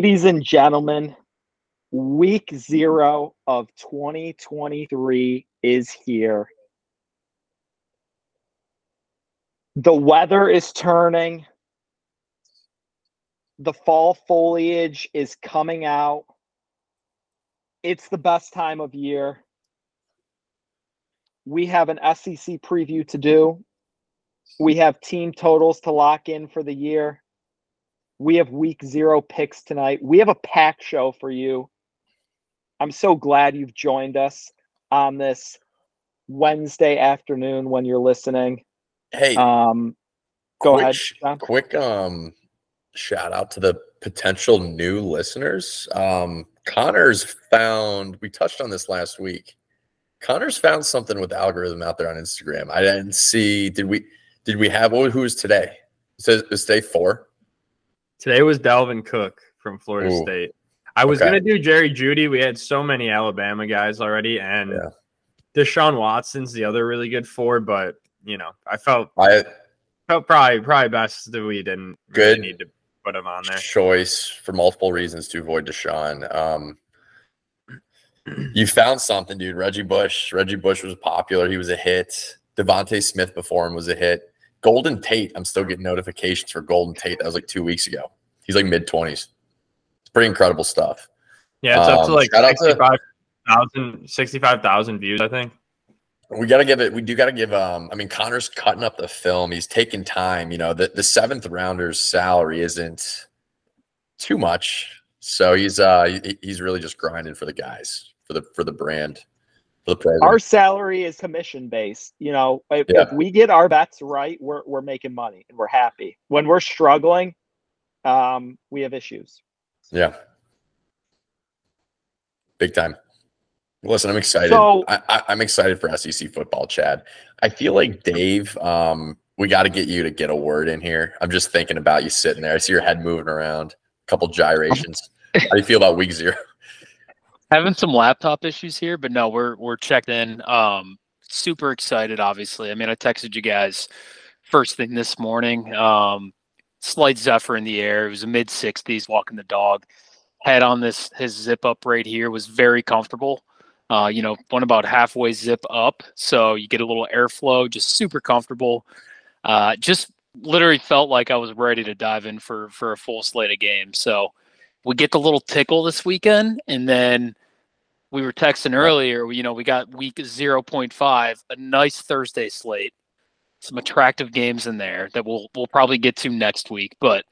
Ladies and gentlemen, week zero of 2023 is here. The weather is turning. The fall foliage is coming out. It's the best time of year. We have an SEC preview to do. We have team totals to lock in for the year. We have week zero picks tonight. We have a pack show for you. I'm so glad you've joined us on this Wednesday afternoon when you're listening. Hey, Um, go quick, ahead, John. quick um shout out to the potential new listeners. Um Conor's found we touched on this last week. Conor's found something with the algorithm out there on Instagram. I didn't see did we did we have what who was today? It says is today four? Today was Dalvin Cook from Florida Ooh. State. I was Okay. gonna do Jerry Jeudy. We had so many Alabama guys already, and Yeah. Deshaun Watson's the other really good four. But you know, I felt I felt probably probably best that we didn't Good. really need to put him on there. choice for multiple reasons to avoid Deshaun. Um, you found something, dude. Reggie Bush. Reggie Bush was popular. He was a hit. DeVonta Smith before him was a hit. Golden Tate. I'm still getting notifications for Golden Tate. That was like two weeks ago. He's like mid 20s. It's pretty incredible stuff. Yeah, it's up to Um, like shout out 65,000 65,000 views, I think. We gotta give it. We do gotta give. Um, I mean, Conor's cutting up the film. He's taking time. You know, the the seventh rounder's salary isn't too much, so he's uh he- he's really just grinding for the guys for the for the brand for the program. Our salary is commission based. You know, if, Yeah. if we get our bets right, we're we're making money and we're happy. When we're struggling, um, we have issues. yeah, big time. Listen, I'm excited. So- I, I, I'm excited for SEC football, Chad. I feel like Dave. Um, we got to get you to get a word in here. I'm just thinking about you sitting there. I see your head moving around, a couple gyrations. How do you feel about week zero? Having some laptop issues here, but no, we're we're checked in. Um, super excited, obviously. I mean, I texted you guys first thing this morning. Um, slight zephyr in the air. It was a mid 60s. Walking the dog, had on this his zip up right here was very comfortable. Uh, you know, went about halfway zip up, so you get a little airflow, just super comfortable. Uh, just literally felt like I was ready to dive in for for a full slate of games. So we get the little tickle this weekend, and then we were texting earlier. You know, we got week zero point five, a nice Thursday slate, some attractive games in there that we'll we'll probably get to next week. But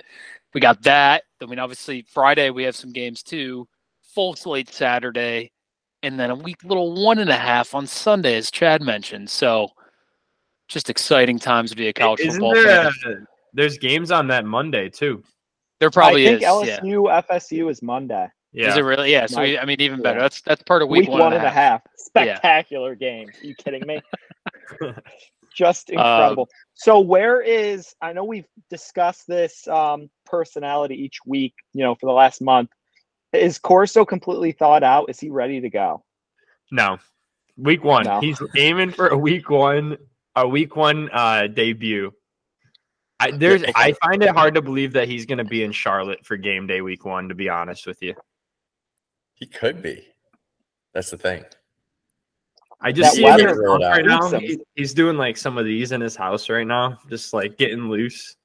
we got that. I mean, obviously Friday we have some games too. Full slate Saturday, and then a week little one and a half on Sunday, as Chad mentioned. So just exciting times to be a college Isn't football there fan. a, there's games on that Monday too. there probably I think is. yeah. LSU FSU is Monday. Yeah. Is it really? Yeah. So we, I mean, even better. That's that's part of week, Week, one and a half. Yeah. Spectacular game. Are you kidding me? Just incredible. so where is I know we've discussed this um, personality each week, you know, for the last month. Is Corso completely thought out? Is he ready to go? No. Week one. No. He's aiming for a week one, a week one uh debut. I there's I find it hard to believe that he's gonna be in Charlotte for game day week one, to be honest with you. He could be. That's the thing. I just That see him in weather right now. He- he's doing like some of these in his house right now, just like getting loose.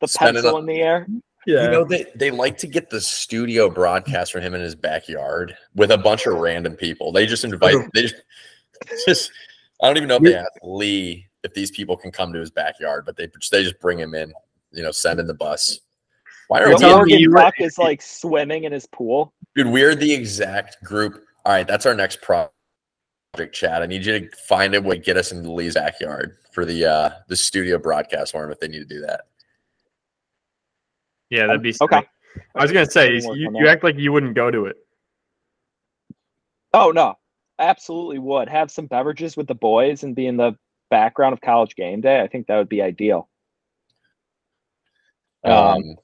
The Spending pencil a- in the air. Yeah. You know, they, they like to get the studio broadcast from him in his backyard with a bunch of random people. They just invite oh. they just, just I don't even know if they asked Lee if these people can come to his backyard, but they they just bring him in, you know, send in the bus. Why are The we telling Oregon you what- Duck is like swimming in his pool. dude? We're the exact group. All right, that's our next project, Chad. I need you to find a way to get us into Lee's backyard for the uh the studio broadcast for him if they need to do that. yeah, that'd be Okay. sick. I was gonna say you, you act like you wouldn't go to it. Oh no, absolutely would have some beverages with the boys and be in the background of college game day. I think that would be ideal. Um, Um,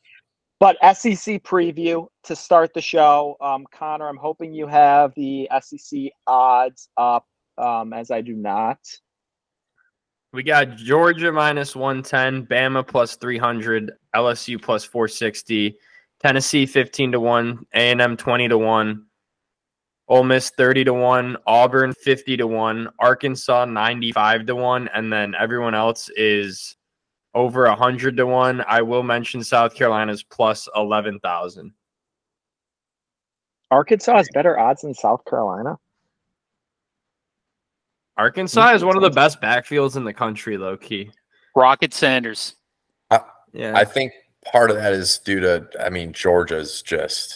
But SEC preview to start the show. Um, Conor, I'm hoping you have the SEC odds up um, as I do not. We got Georgia minus 110, Bama plus 300, LSU plus 460, Tennessee 15 to 1, A&M 20 to 1, Ole Miss 30 to 1, Auburn 50 to 1, Arkansas 95 to 1, and then everyone else is over 100 to 1. I will mention South Carolina's plus 11,000. Arkansas has better odds than South Carolina. Arkansas is one of the best backfields in the country, low key. Rocket Sanders. Yeah. I think part of that is due to, I mean, Georgia's just,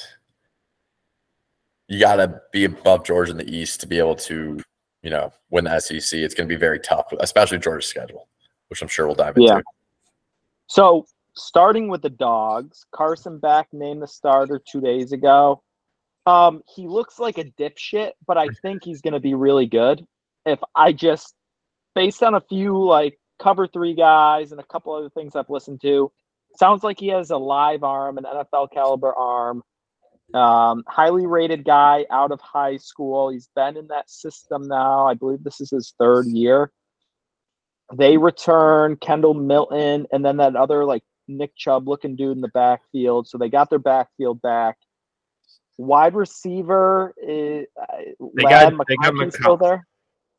you got to be above Georgia in the East to be able to, you know, win the SEC. It's going to be very tough, especially Georgia's schedule, which I'm sure we'll dive into. Yeah. So starting with the dogs, Carson Beck named the starter two days ago. Um, he looks like a dipshit, but I think he's going to be really good. If I just, based on a few like cover three guys and a couple other things I've listened to, sounds like he has a live arm, an NFL caliber arm. Um, highly rated guy out of high school. He's been in that system now. I believe this is his third year. They return Kendall Milton and then that other like Nick Chubb looking dude in the backfield. So they got their backfield back. Wide receiver is uh, They Ladd got- they got McConkey's McCon- still there.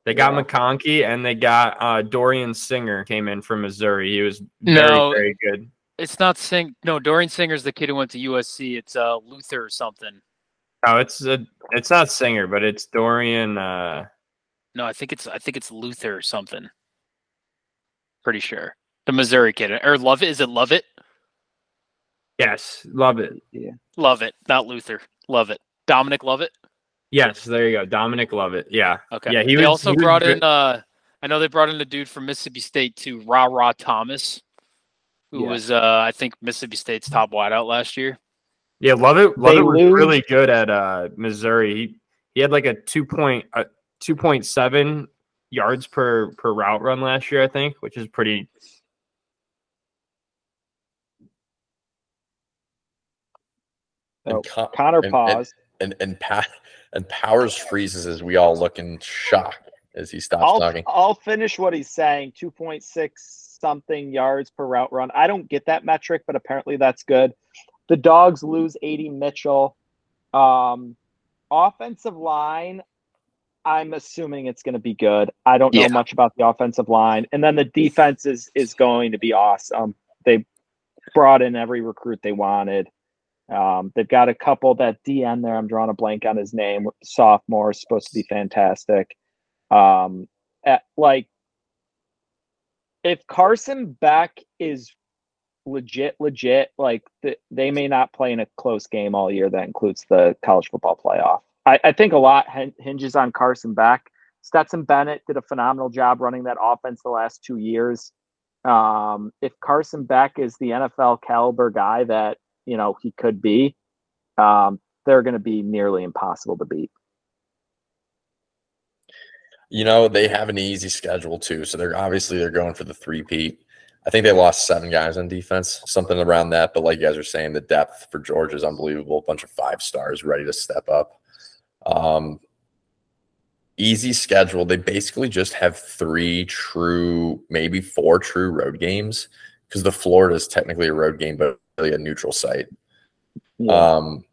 They got Yeah. McConkey and they got uh, Dorian Singer came in from Missouri. He was very, No. very good. It's not Sing. No, Dorian Singer's the kid who went to USC. It's uh Luther or something. No, it's a, it's not Singer, but it's Dorian. Uh, No, I think it's I think it's Luther or something. Pretty sure the Missouri kid or Love Is it Lovett? yes, Lovett. Yeah, Lovett, not Luther. Lovett. Dominic Lovett. Yes, there you go. Dominic Lovett. Yeah, Okay. Yeah, he they was- also he was brought good. in. uh I know they brought in a dude from Mississippi State too, Rara Thomas, who Yeah. was uh I think Mississippi State's top wideout last year. yeah. Love it. Love They it was lose- really good at uh, Missouri. He he had like a two point uh, two point seven yards per per route run last year, I think, which is pretty. Oh, And Co- Conor and- and- And, and, pa- and Powers freezes as we all look in shock as he stops I'll, talking. I'll finish what he's saying 2.6 something yards per route run. I don't get that metric, but apparently that's good. The dogs lose AD Mitchell. Um, offensive line, I'm assuming it's going to be good. I don't know Yeah. much about the offensive line. And then the defense is, is going to be awesome. They brought in every recruit they wanted. Um, they've got a couple that DN there. I'm drawing a blank on his name. Sophomore is supposed to be fantastic. Um, at, like if Carson Beck is legit, legit, like th- they may not play in a close game all year. That includes the college football playoff. I, I think a lot hinges on Carson Beck. Stetson Bennett did a phenomenal job running that offense the last two years. Um, if Carson Beck is the NFL caliber guy that you know he could be, um, they're going to be nearly impossible to beat. You know, they have an easy schedule too. So they're obviously they're going for the three peat. I think they lost seven guys on defense, something around that. But like you guys are saying, the depth for Georgia is unbelievable. A bunch of five stars ready to step up. Um, easy schedule. They basically just have three true, maybe four true road games because the Florida is technically a road game, but really a neutral site. Yeah. Um,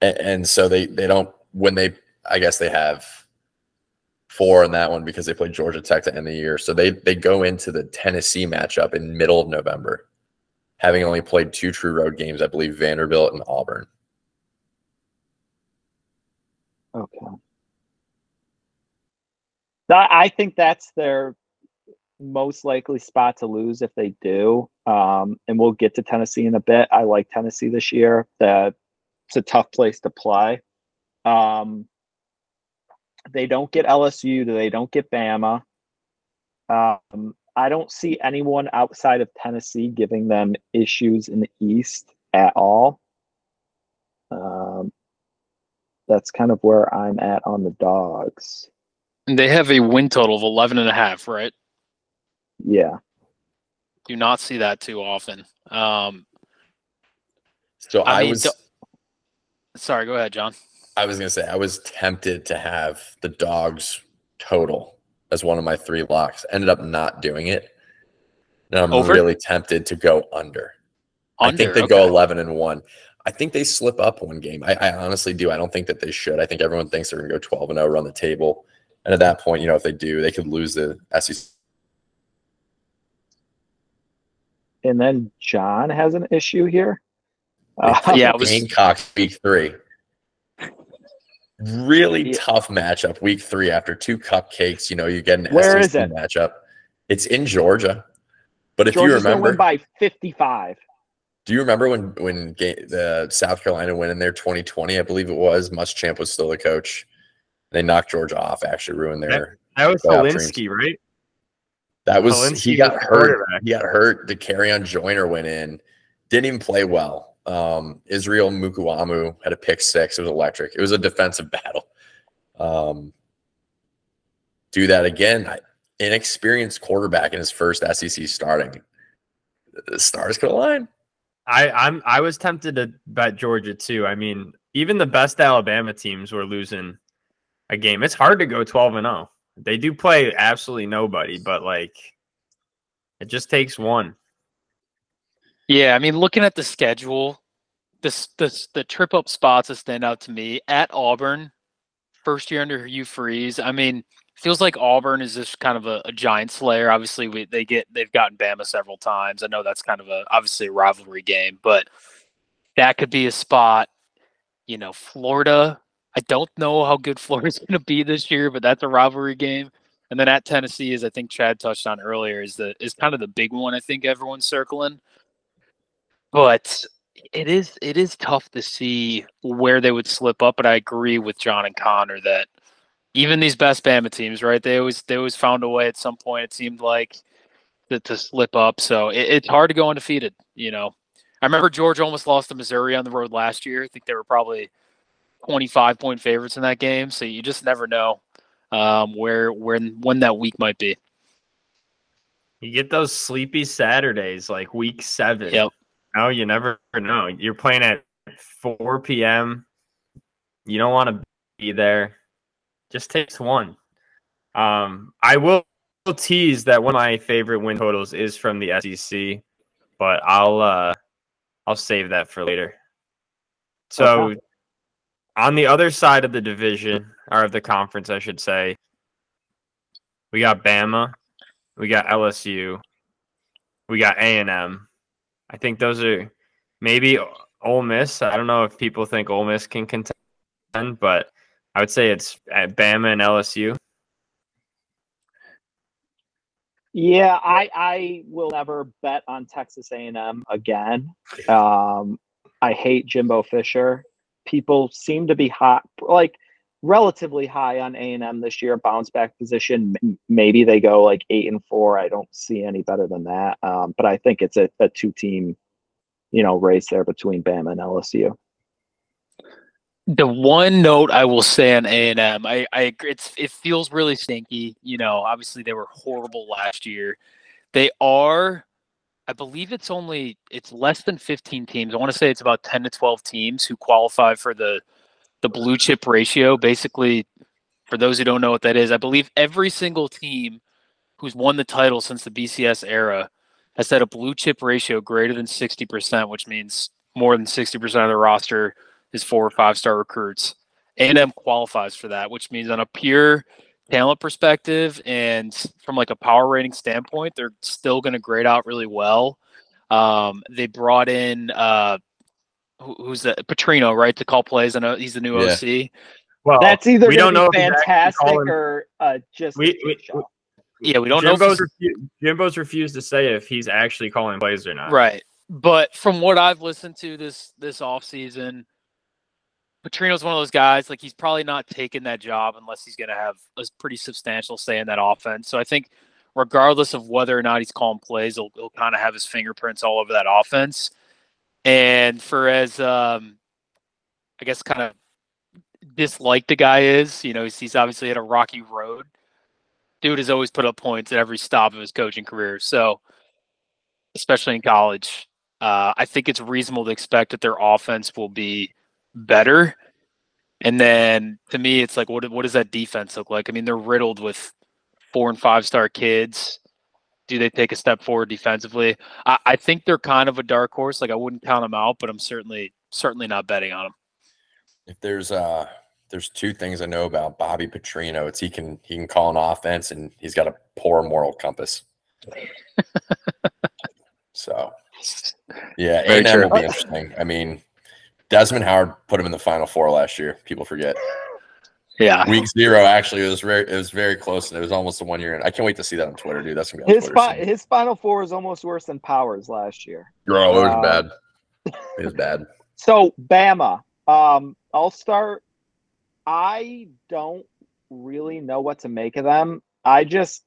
and, and so they they don't when they I guess they have four in that one because they play Georgia Tech to end the year. So they they go into the Tennessee matchup in middle of November, having only played two true road games, I believe Vanderbilt and Auburn. Okay. I think that's their most likely spot to lose if they do. Um, and we'll get to Tennessee in a bit. I like Tennessee this year. That it's a tough place to play. Um, they don't get LSU. They don't get Bama. Um, I don't see anyone outside of Tennessee giving them issues in the East at all. Um, that's kind of where I'm at on the dogs. And they have a win total of 11 and a half, right? Yeah. Do not see that too often. Um, So I I, mean, was the- sorry, go ahead, John. I was gonna say I was tempted to have the dogs total as one of my three locks. Ended up not doing it. And I'm Over? really tempted to go under. I think Under, they go 11 and 1. I think they slip up one game. I, I honestly do. I don't think that they should. I think everyone thinks they're going to go 12 and 0, run the table. And at that point, you know, if they do, they could lose the SEC. And then John has an issue here. Uh, Yeah, it was- Gamecocks week three. Really Yeah. tough matchup week three after two cupcakes. You know, you get an Where SEC is it? matchup. It's in Georgia. But if Georgia's you gonna remember, by 55. Do you remember when when the South Carolina went in there 2020? I believe it was. Muschamp was still the coach. They knocked Georgia off. Actually, ruined their. That was Playoff Solinsky, right? That was Hilinski he got was hurt. He got hurt. The Dakereon Joyner went in. Didn't even play well. Um, Israel Mukuamu had a pick six. It was electric. It was a defensive battle. Um, do that again. I, inexperienced quarterback in his first SEC starting. The stars could align. I, I'm I was tempted to bet Georgia too. I mean, even the best Alabama teams were losing a game. It's hard to go 12 and 0. They do play absolutely nobody, but like it just takes one. Yeah, I mean, looking at the schedule, this this the trip up spots that stand out to me at Auburn, first year under Hugh Freeze. I mean, feels like Auburn is just kind of a, a giant slayer. Obviously, we, they get they've gotten Bama several times. I know that's kind of a obviously a rivalry game, but that could be a spot. You know, Florida. I don't know how good Florida's going to be this year, but that's a rivalry game. And then at Tennessee, as I think Chad touched on earlier, is the is kind of the big one. I think everyone's circling but it is it is tough to see where they would slip up. But I agree with John and Conor that even these best Bama teams, right? They always they always found a way at some point. It seemed like to, to slip up. So it, it's hard to go undefeated. You know, I remember Georgia almost lost to Missouri on the road last year. I think they were probably twenty five point favorites in that game. So you just never know um, where when when that week might be. You get those sleepy Saturdays like week seven. Yep. No, you never know. You're playing at 4 p.m. You don't want to be there. Just takes one. Um, I will tease that one of my favorite win totals is from the SEC, but I'll uh, I'll save that for later. So, Okay. on the other side of the division or of the conference, I should say, we got Bama, we got LSU, we got A and M. I think those are maybe Ole Miss. I don't know if people think Ole Miss can contend, but I would say it's at Bama and LSU. Yeah, I I will never bet on Texas A&M again. Um, I hate Jimbo Fisher. People seem to be hot, like relatively high on A&M this year. Bounce back position. Maybe they go like eight and four. I don't see any better than that. Um, but I think it's a, a two team, you know, race there between Bama and LSU. The one note I will say on A and M, I, I. It's it feels really stinky. You know, obviously they were horrible last year. They are, I believe it's only it's less than fifteen teams. I want to say it's about ten to twelve teams who qualify for the the blue chip ratio. Basically, for those who don't know what that is, I believe every single team who's won the title since the BCS era has had a blue chip ratio greater than sixty percent, which means more than sixty percent of the roster is four or five star recruits. A&M qualifies for that, which means on a pure talent perspective and from like a power rating standpoint, they're still going to grade out really well. Um, they brought in uh, who, who's that? Petrino, right, to call plays. I know he's the new Yeah. OC. Well, That's either we don't know to if be he's actually fantastic or uh, just a We- we- Yeah, we don't know. If Jimbo's, he's- refu- Jimbo's refused to say if he's actually calling plays or not. Right. But from what I've listened to this this offseason, Petrino's one of those guys, like he's probably not taking that job unless he's gonna have a pretty substantial say in that offense. So I think regardless of whether or not he's calling plays, he'll, he'll kind of have his fingerprints all over that offense. And for as um I guess kind of disliked the guy is, you know, he's, he's obviously had a rocky road. Dude has always put up points at every stop of his coaching career. So especially in college. Uh, I think it's reasonable to expect that their offense will be better. And then to me, it's like, what what does that defense look like? I mean, they're riddled with four and five star kids. Do they take a step forward defensively? I, I think they're kind of a dark horse. Like I wouldn't count them out, but I'm certainly certainly not betting on them. If there's uh there's two things I know about Bobby Petrino, it's he can he can call an offense and he's got a poor moral compass. so yeah, Very A&M true. will be interesting. I mean, Desmond Howard put him in the Final Four last year. People forget. Yeah. Week zero, actually, it was very it was very close, and it was almost a one year. And I can't wait to see that on Twitter, dude. That's gonna be His fi- his final four is almost worse than Powers last year. Bro, it was uh, bad. It was bad. So Bama, um, I'll start. I don't really know what to make of them. I just,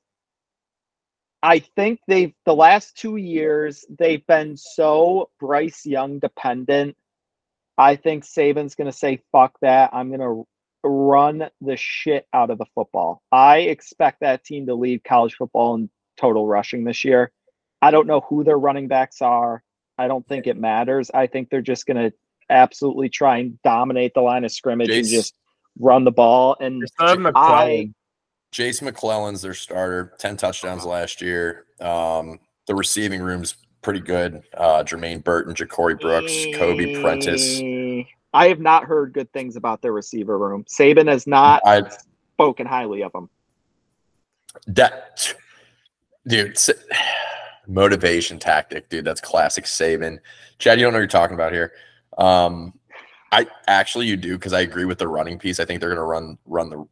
I think they've the last two years they've been so Bryce Young dependent. I think Saban's gonna say fuck that. I'm gonna run the shit out of the football. I expect that team to lead college football in total rushing this year. I don't know who their running backs are. I don't think it matters. I think they're just going to absolutely try and dominate the line of scrimmage and just run the ball. And They I, McClellan. Jason McClellan's their starter, 10 touchdowns last year. Um, the receiving room's pretty good. Uh, Jermaine Burton, Ja'Corey Brooks, Kobe Prentice. Eh, I have not heard good things about their receiver room. Saban has not I've spoken highly of them. that dude motivation tactic, dude. That's classic Saban. Chad, you don't know what you're talking about here. Um, I actually you do because I agree with the running piece. I think they're gonna run run the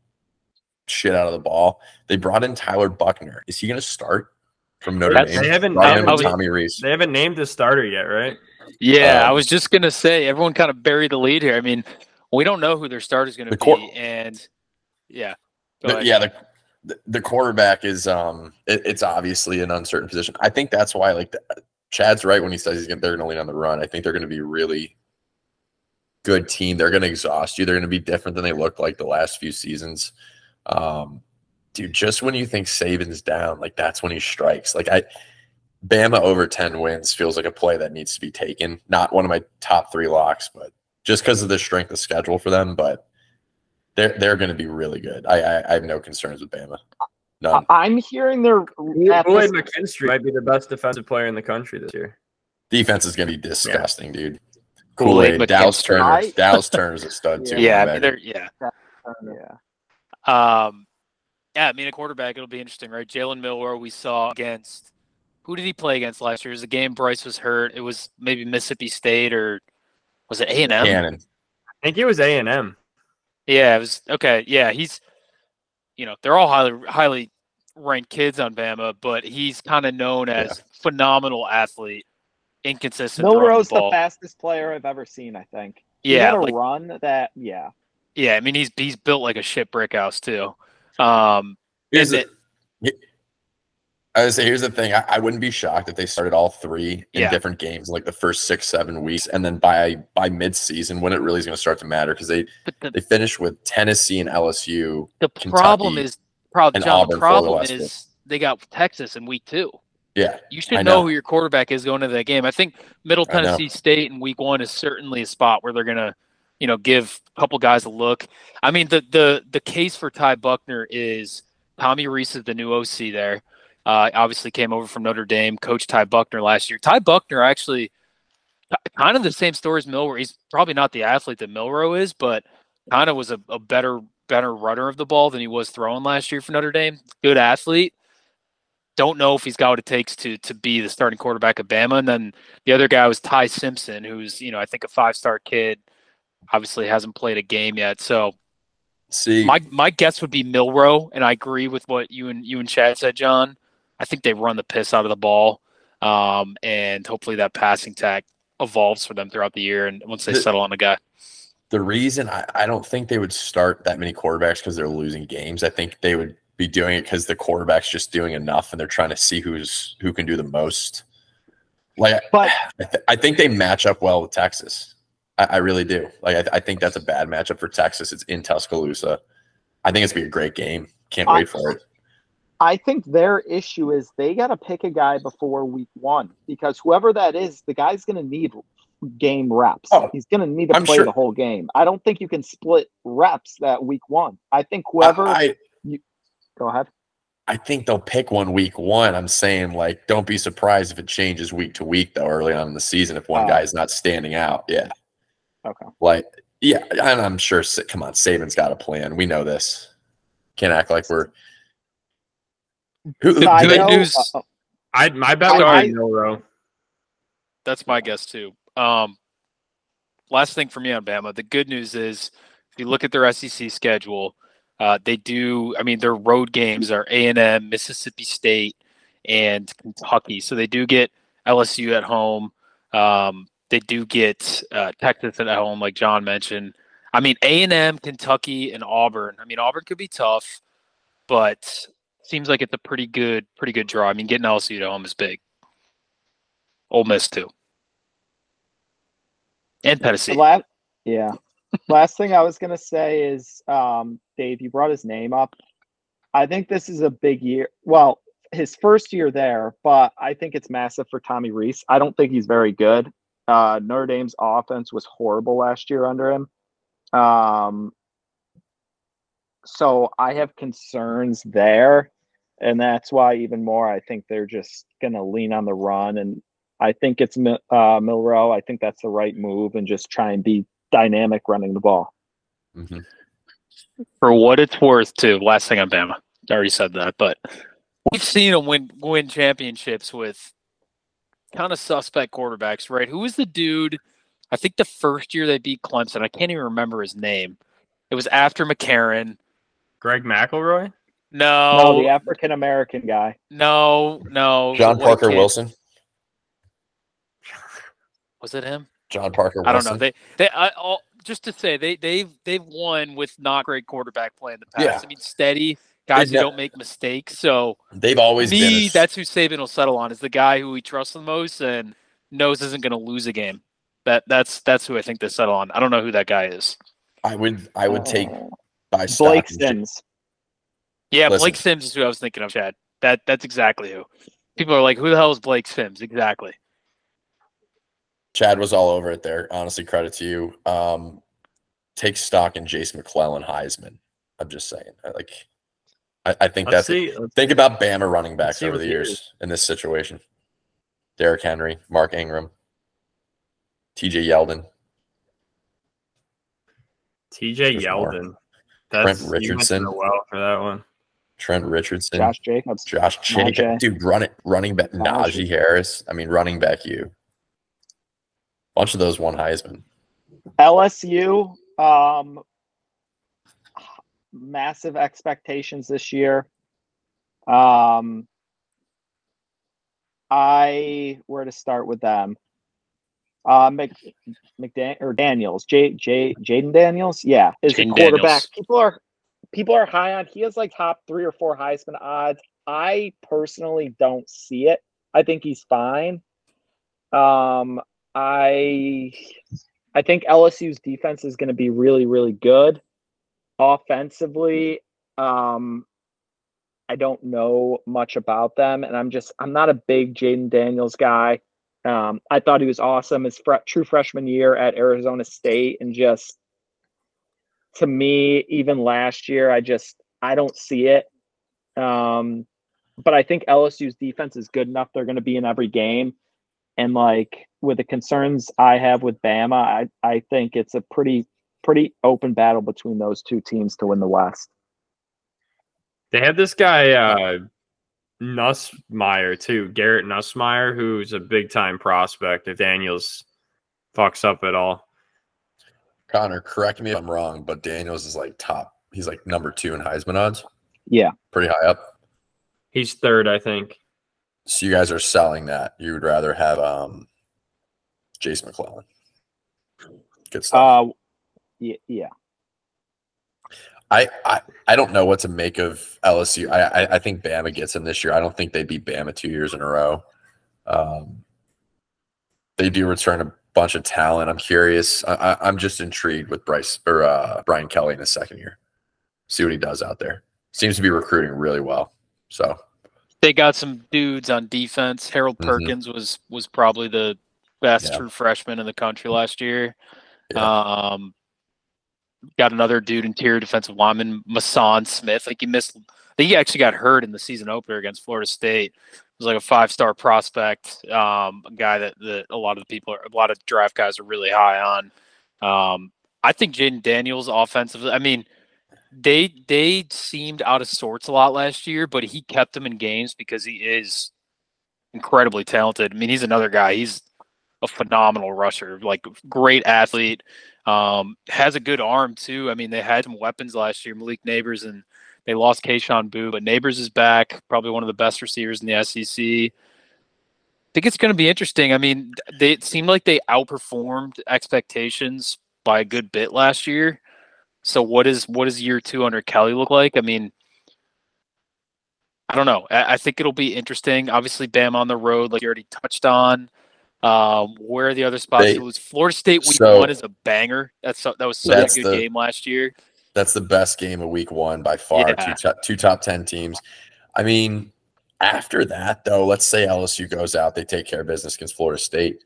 shit out of the ball. They brought in Tyler Buchner. Is he gonna start from Notre That's- Dame? They haven't, Brought they haven't, I was- Tommy Rees. they haven't named the starter yet, right? Yeah, I Um, was just gonna say everyone kind of buried the lead here. I mean, we don't know who their starter is gonna The be, and yeah, The- yeah, the, the the quarterback is um it- it's obviously an uncertain position. I think that's why like the, Chad's right when he says he's gonna, they're going to lean on the run. I think they're going to be really good team. They're going to exhaust you. They're going to be different than they looked like the last few seasons. Um, dude, just when you think Saban's down, like that's when he strikes. Like I, Bama over ten wins feels like a play that needs to be taken. Not one of my top three locks, but just because of the strength of schedule for them, but they're they're going to be really good. I, I I have no concerns with Bama. None. I- I'm hearing their at Kool-Aid this- McKinstry might be the best defensive player in the country this year. Defense is going to be disgusting, dude. Kool-Aid Dallas Turner, Dallas Turner's a stud too. yeah, I mean, they're yeah. yeah. Um, yeah, I mean, a quarterback, it'll be interesting, right? Jalen Milroe, we saw against who did he play against last year? It was the game Bryce was hurt. It was maybe Mississippi State or was it A and M? Cannon. I think it was A and M. Yeah, it was okay. Yeah, he's you know they're all highly highly ranked kids on Bama, but he's kind of known as phenomenal athlete, inconsistent. throwing Milroe's the the fastest player I've ever seen. I think. He Yeah, had a like- run that. Yeah. yeah. I mean, he's he's built like a shit brick house too. Um, Here's the, I would say here's the thing. I, I wouldn't be shocked if they started all three in Yeah. different games, like the first six, seven weeks, and then by by mid season, when it really is going to start to matter, because they the, they finished with Tennessee and LSU. the problem is problem. John, Auburn the problem is they got Texas in week two. Yeah, You should know. know. who your quarterback is going into that game. I think Middle Tennessee State in week one is certainly a spot where they're gonna, you know, give a couple guys a look. I mean, the the the case for Ty Buchner is Tommy Rees is the new OC there. Uh, obviously came over from Notre Dame, coach Ty Buchner last year. Ty Buchner actually kind of the same story as Milroe. He's probably not the athlete that Milroe is, but kind of was a, a better better runner of the ball than he was throwing last year for Notre Dame. Good athlete don't know if he's got what it takes to to be the starting quarterback of Bama. And then the other guy was Ty Simpson, who's you know I think a five star kid. Obviously hasn't played a game yet. So see, my my guess would be Milroe, and I agree with what you and you and Chad said, John. I think they run the piss out of the ball, um, and hopefully that passing tack evolves for them throughout the year. And once they The- settle on a guy, the reason I, I don't think they would start that many quarterbacks because they're losing games. I think they would be doing it because the quarterback's just doing enough and they're trying to see who's who can do the most. Like But I, th- I think they match up well with Texas. I, I really do. Like I, th- I think that's a bad matchup for Texas. It's in Tuscaloosa. I think it's gonna be a great game. Can't I- wait for it. I think their issue is they got to pick a guy before week one because whoever that is, the guy's going to need game reps. Oh, He's going to need to I'm play sure- the whole game. I don't think you can split reps that week one. I think whoever. I, go ahead. I think they'll pick one week one. I'm saying like, don't be surprised if it changes week to week though. Early on in the season, if one Oh. guy's not standing out, yeah, Okay. like yeah, and I'm sure. Come on, Saban's got a plan. We know this. Can't act like we're. Who, The I good know- news- uh, I my bet would I- be Milroe. That's my guess too. Um, last thing for me on Bama. The good news is, if you look at their SEC schedule, uh, they do. I mean, their road games are A and M, Mississippi State, and Kentucky. So they do get LSU at home. Um, they do get uh, Texas at home, like John mentioned. I mean, A and M, Kentucky, and Auburn. I mean, Auburn could be tough, but seems like it's a pretty good, pretty good draw. I mean, getting LSU at home is big. Ole Miss too, and Tennessee. Last, yeah. last thing I was gonna say is, um, Dave, you brought his name up. I think this is a big year. Well, his first year there, but I think it's massive for Tommy Rees. I don't think he's very good. Uh, Notre Dame's offense was horrible last year under him. Um, so I have concerns there, and that's why even more I think they're just gonna lean on the run and I think it's Mi- uh, Milroe. I think that's the right move, and just try and be dynamic running the ball. Mhm. for what it's worth, too. Last thing on Bama, I already said that, but we've seen them win win championships with kind of suspect quarterbacks, right? Who was the dude? I think the first year they beat Clemson, I can't even remember his name. It was after McCarron. Greg McElroy. No, No, the African American guy. no, no. John White Parker. Wilson. Was it him? John Parker. I don't know. They they I, all, just to say they they've they've won with not great quarterback play in the past. Yeah. I mean, steady guys who don't make mistakes. So They've always been. me, a- that's who Saban will settle on. Is the guy who he trusts the most and knows isn't going to lose a game. That that's that's who I think they settle on. I don't know who that guy is. I would. I would take Oh. by stock. Blake in Sims. Yeah, Listen. Blake Sims is who I was thinking of. Chad. That that's exactly who. People are like, who the hell is Blake Sims? Exactly. Chad was all over it there. Honestly, credit to you. Um, take stock in Jase McClellan Heisman. I'm just saying. I Like, I, I think Let's that's see. Let's- Think about Bama running backs over the years is. in this situation. Derrick Henry, Mark Ingram, TJ Yeldon. TJ Yeldon. That's you went to Richardson. the well for that one. Trent Richardson, Josh, Josh Jacobs. Najee. dude, run it, running back, Najee. Najee Harris. I mean, running back, you. Bunch of those won Heisman. LSU. Um, massive expectations this year. Um, I where to start with them? Uh, Mc, McDan or Daniels, J J Jayden Daniels, yeah, is a Jayden quarterback. Daniels. People are people are high on. He has like top three or four Heisman odds. I personally don't see it. I think he's fine. Um, I I think LSU's defense is going to be really, really good. Offensively, um, I don't know much about them, and I'm just I'm not a big Jayden Daniels guy. Um, I thought he was awesome his fre- true freshman year at Arizona State, and just to me, even last year, I just I don't see it. Um, but I think LSU's defense is good enough; they're going to be in every game. And like with the concerns I have with Bama, I, I think it's a pretty pretty open battle between those two teams to win the West. They had this guy uh Nussmeier too, Garrett Nussmeier, who's a big time prospect if Daniels fucks up at all. Conor, correct me if I'm wrong, but Daniels is like top. He's like number two in Heisman odds. Yeah. Pretty high up. He's third, I think. So you guys are selling that. You would rather have um Jase McClellan. Good stuff. Uh, yeah, yeah. I, I I don't know what to make of LSU. I, I I think Bama gets him this year. I don't think they beat Bama two years in a row. Um, they do return a bunch of talent. I'm curious. I, I, I'm just intrigued with Bryce or uh, Brian Kelly in his second year. See what he does out there. Seems to be recruiting really well. So They got some dudes on defense. Harold Mhm. Perkins was was probably the best Yeah. true freshman in the country last year. Yeah. Um, got another dude interior defensive lineman, Maason Smith. Like he missed, he actually got hurt in the season opener against Florida State. Was like a five star prospect, um, a guy that, that a lot of the people, are, a lot of draft guys are really high on. Um, I think Jayden Daniels offensively. I mean, they they seemed out of sorts a lot last year, but he kept them in games because he is incredibly talented. I mean, he's another guy. He's a phenomenal rusher, like great athlete. Um, has a good arm too. I mean, they had some weapons last year, Malik Nabers, and they lost Kayshon Boutte, but Nabers is back, probably one of the best receivers in the SEC. I think it's going to be interesting. I mean, they it seemed like they outperformed expectations by a good bit last year. So what is what does year two under Kelly look like? I mean, I don't know. I, I think it'll be interesting. Obviously, Bam on the road, like you already touched on. Um, where are the other spots? They- it was Florida State week so- one is a banger. That's that was such a good the- game last year. That's the best game of week one by far. Yeah. Two, top, two top 10 teams. I mean, after that, though, let's say LSU goes out, they take care of business against Florida State.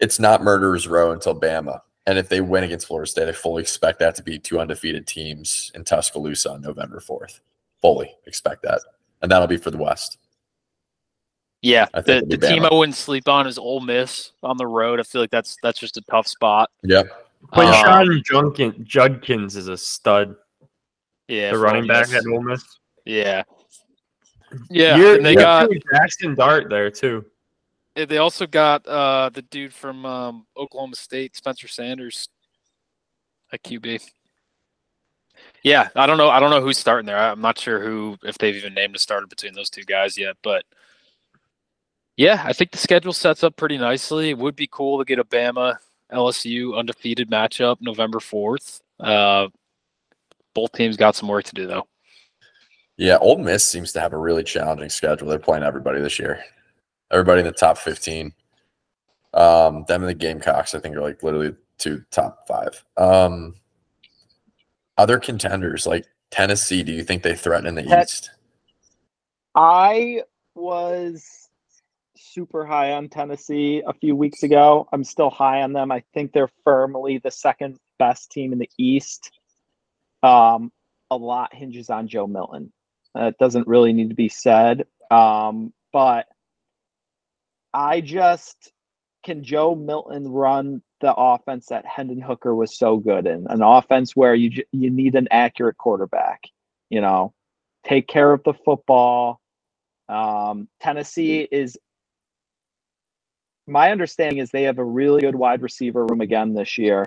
It's not murderer's row until Bama. And if they win against Florida State, I fully expect that to be two undefeated teams in Tuscaloosa on November 4th. Fully expect that. And that'll be for the West. Yeah, I think the, the team I wouldn't sleep on is Ole Miss on the road. I feel like that's that's just a tough spot. Yep. But Um, Sean Junkin, Judkins is a stud. Yeah, the running back Miss. at Ole Miss. Yeah, yeah. You're- and they you're got too Jackson Dart there too. they also got uh, the dude from um, Oklahoma State, Spencer Sanders, a QB. Yeah, I don't know. I don't know who's starting there. I'm not sure who if they've even named a starter between those two guys yet, but yeah, I think the schedule sets up pretty nicely. It would be cool to get a Bama LSU undefeated matchup November 4th. Uh, both teams got some work to do though. Yeah, Old Miss seems to have a really challenging schedule. They're playing everybody this year. Everybody in the top 15. Um, them and the Gamecocks, I think, are like literally two top five. Um, other contenders like Tennessee, do you think they threaten in the Te- East? I was super high on Tennessee a few weeks ago. I'm still high on them. I think they're firmly the second best team in the East. Um, a lot hinges on Joe Milton. That doesn't really need to be said. Um, but I just can Joe Milton run the offense that Hendon Hooker was so good in, an offense where you you need an accurate quarterback. You know, take care of the football. Um, Tennessee is, my understanding is they have a really good wide receiver room again this year.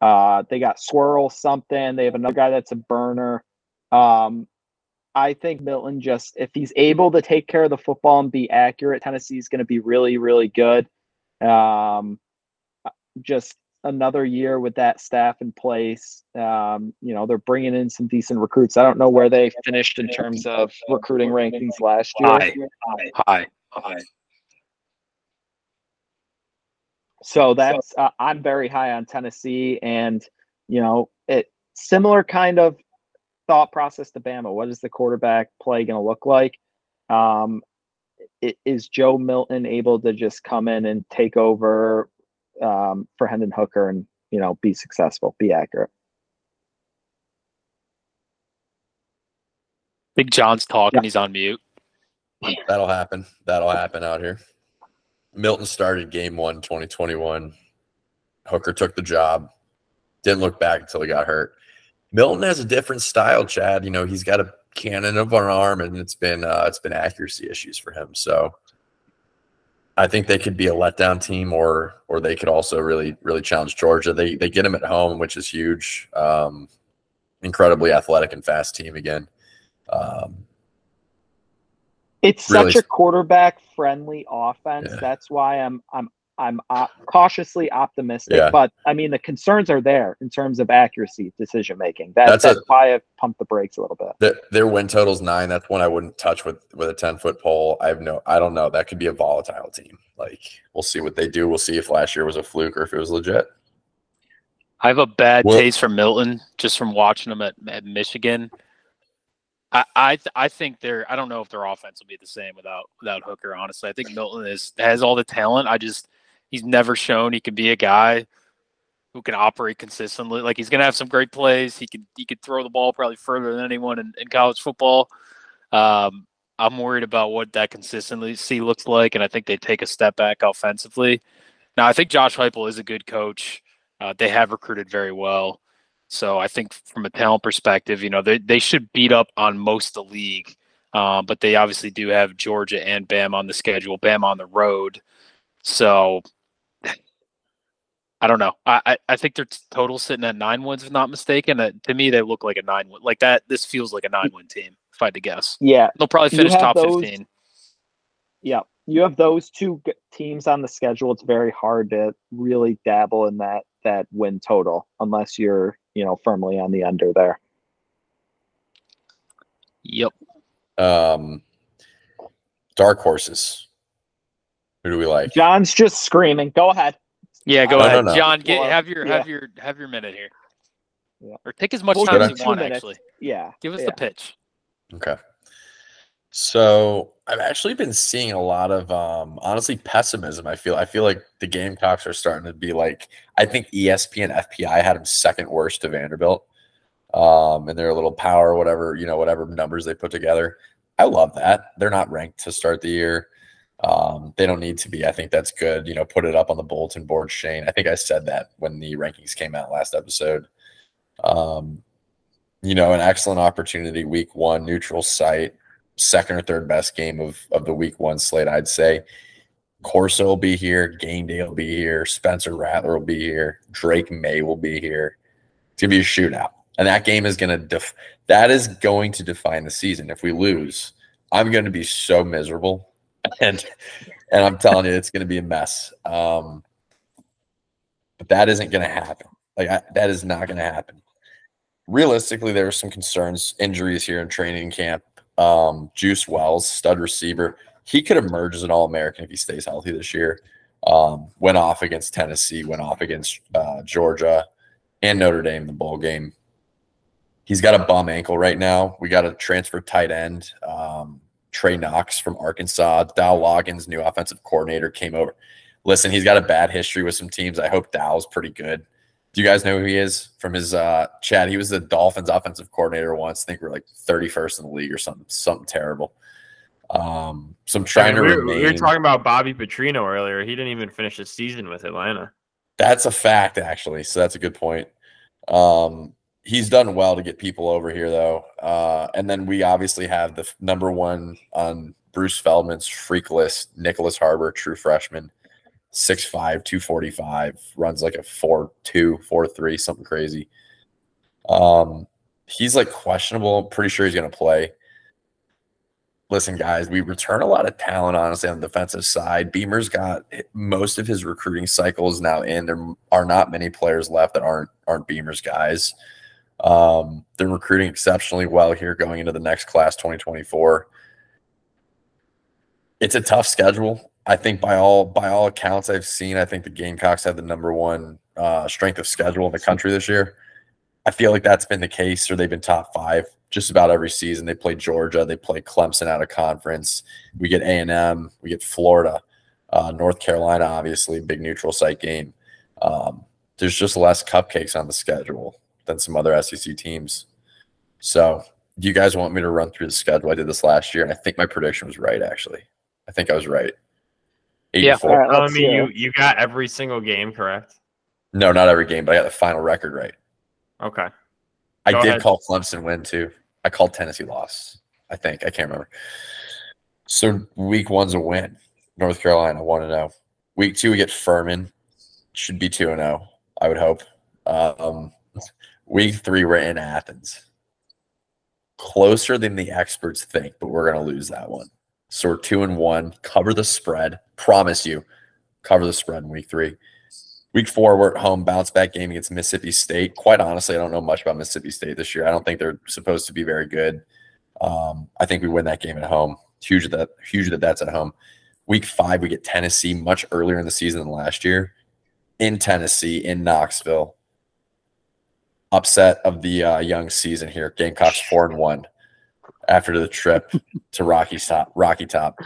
Uh, they got Swirl something. They have another guy that's a burner. Um, I think Milton just, if he's able to take care of the football and be accurate, Tennessee is going to be really, really good. Um, just another year with that staff in place. Um, you know, they're bringing in some decent recruits. I don't know where they finished in terms of recruiting rankings last year. High. Hi. Hi. So that's uh, I'm very high on Tennessee, and you know, it similar kind of thought process to Bama. What is the quarterback play going to look like? Um, i- is Joe Milton able to just come in and take over um, for Hendon Hooker and you know be successful, be accurate? Big John's talking. Yeah. He's on mute. That'll happen. That'll happen out here. Milton started game one, 2021. Hooker took the job. Didn't look back until he got hurt. Milton has a different style, Chad. You know, he's got a cannon of an arm, and it's been uh, it's been accuracy issues for him. So I think they could be a letdown team, or or they could also really really challenge Georgia. They they get him at home, which is huge. Um, incredibly athletic and fast team again. Um, It's Really such a quarterback friendly offense. Yeah. That's why I'm I'm I'm op- cautiously optimistic. Yeah. But I mean, the concerns are there in terms of accuracy, decision making. That, That's that's a- why I've pumped the brakes a little bit. Their, their win total's nine. That's one I wouldn't touch with with a ten foot pole. I have no. I don't know. That could be a volatile team. Like we'll see what they do. We'll see if last year was a fluke or if it was legit. I have a bad Well- taste for Milton just from watching them at, at Michigan. I I, th- I think they're I don't know if their offense will be the same without without Hooker. Honestly, I think Milton is has all the talent. I just he's never shown he can be a guy who can operate consistently. Like he's gonna have some great plays. He could he could throw the ball probably further than anyone in, in college football. Um, I'm worried about what that consistency looks like, and I think they take a step back offensively. Now, I think Josh Heupel is a good coach. Uh, they have recruited very well, so I think from a talent perspective, you know, they they should beat up on most of the league. Uh, but they obviously do have Georgia and Bam on the schedule, Bam on the road. So I don't know. I, I think their total sitting at nine wins, if not mistaken. Uh, to me, they look like a nine win. Like that, this feels like a nine win team, if I had to guess. Yeah. They'll probably finish top those- 15. Yeah. You have those two teams on the schedule. It's very hard to really dabble in that that win total unless you're, you know, firmly on the under there. Yep. Um, dark horses. Who do we like? John's just screaming. Go ahead. Yeah, go No, no, ahead, no. John. Get have your yeah. have your have your minute here, Yeah. or take as much We'll time as you want. minutes. Actually, Yeah. give us yeah. the pitch. Okay. So I've actually been seeing a lot of um honestly pessimism. I feel I feel like the Gamecocks are starting to be like I think ESPN FPI had them second worst to Vanderbilt. Um and their little power, whatever, you know, whatever numbers they put together. I love that. They're not ranked to start the year. Um, they don't need to be. I think that's good. You know, put it up on the bulletin board, Shane. I think I said that when the rankings came out last episode. Um, you know, an excellent opportunity week one, neutral site, second or third best game of, of the week one slate, I'd say. Corso will be here, Game Day will be here, Spencer Rattler will be here, Drake Maye will be here. It's gonna be a shootout. And that game is gonna def- that is going to define the season. If we lose, I'm gonna be so miserable. And and I'm telling you, it's gonna be a mess. Um but that isn't gonna happen. Like I, that is not gonna happen realistically, there are some concerns, injuries here in training camp. Um, Juice Wells, stud receiver, he could emerge as an All American if he stays healthy this year. Um, went off against Tennessee, went off against uh, Georgia and Notre Dame in the bowl game. He's got a bum ankle right now. We got a transfer tight end, um, Trey Knox from Arkansas. Dowell Loggains, new offensive coordinator, came over. Listen, he's got a bad history with some teams. I hope Dow's pretty good. Do you guys know who he is from his uh chat? He was the Dolphins offensive coordinator once. I think we're like 31st in the league or something, something terrible. Um, so I'm trying to we, were, we were talking about Bobby Petrino earlier. He didn't even finish his season with Atlanta. That's a fact, actually. So that's a good point. Um, he's done well to get people over here, though. Uh, and then we obviously have the f- number one on Bruce Feldman's freak list, Nicholas Harbor, true freshman, 6'5, 245, runs like a 4 2, 4 3, something crazy. Um, he's like questionable. Pretty sure he's going to play. Listen, guys, we return a lot of talent, honestly, on the defensive side. Beamer's got most of his recruiting cycles now in. There are not many players left that aren't aren't Beamer's guys. Um, they're recruiting exceptionally well here going into the next class 2024. It's a tough schedule. I think by all by all accounts I've seen, I think the Gamecocks have the number one uh, strength of schedule in the country this year. I feel like that's been the case, or they've been top five just about every season. They play Georgia, they play Clemson out of conference. We get A and M, we get Florida, uh, North Carolina, obviously big neutral site game. Um, there's just less cupcakes on the schedule than some other SEC teams. So, do you guys want me to run through the schedule? I did this last year, and I think my prediction was right. Actually, I think I was right. Eight Yeah. and four. All right, Telling let's me hear you you got every single game correct. No, not every game, but I got the final record right. Okay. I Go did ahead. call Clemson win too. I called Tennessee loss. I think I can't remember. So week one's a win. North Carolina one and zero. Week two we get Furman. Should be two and zero. I would hope. Um, week three we're in Athens. Closer than the experts think, but we're gonna lose that one. So we're two and one. Cover the spread. Promise you, cover the spread in week three. Week four, we're at home, bounce back game against Mississippi State. Quite honestly, I don't know much about Mississippi State this year. I don't think they're supposed to be very good. Um, I think we win that game at home. Huge that huge that that's at home. Week five, we get Tennessee much earlier in the season than last year. In Tennessee, in Knoxville. Upset of the uh, young season here. Gamecocks four and one after the trip to Rocky Top. Rocky Top.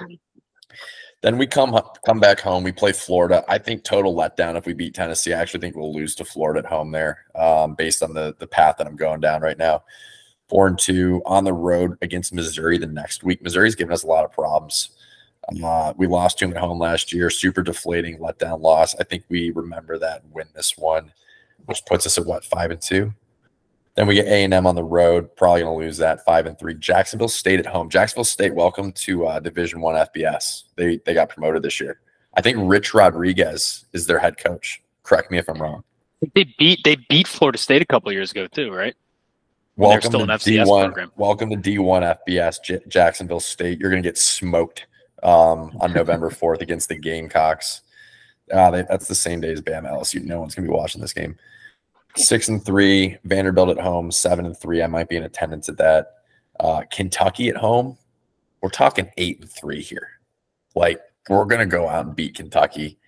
Then we come come back home. We play Florida. I think total letdown if we beat Tennessee. I actually think we'll lose to Florida at home there, um, based on the the path that I'm going down right now. Four and two on the road against Missouri the next week. Missouri's given us a lot of problems. Uh, we lost to them at home last year. Super deflating letdown loss. I think we remember that and win this one, which puts us at what five and two. Then we get A and M on the road. Probably going to lose that five and three. Jacksonville State at home. Jacksonville State, welcome to uh, Division One FBS. They they got promoted this year. I think Rich Rodriguez is their head coach. Correct me if I'm wrong. They beat they beat Florida State a couple years ago too, right? Welcome still to D1. program. Welcome to D1 FBS J- Jacksonville State. You're going to get smoked um, on November 4th against the Gamecocks. Uh, they, that's the same day as Bama LSU. No one's going to be watching this game. Six and three, Vanderbilt at home. Seven and three. I might be in attendance at that. Uh, Kentucky at home. We're talking eight and three here. Like we're to go out and beat Kentucky.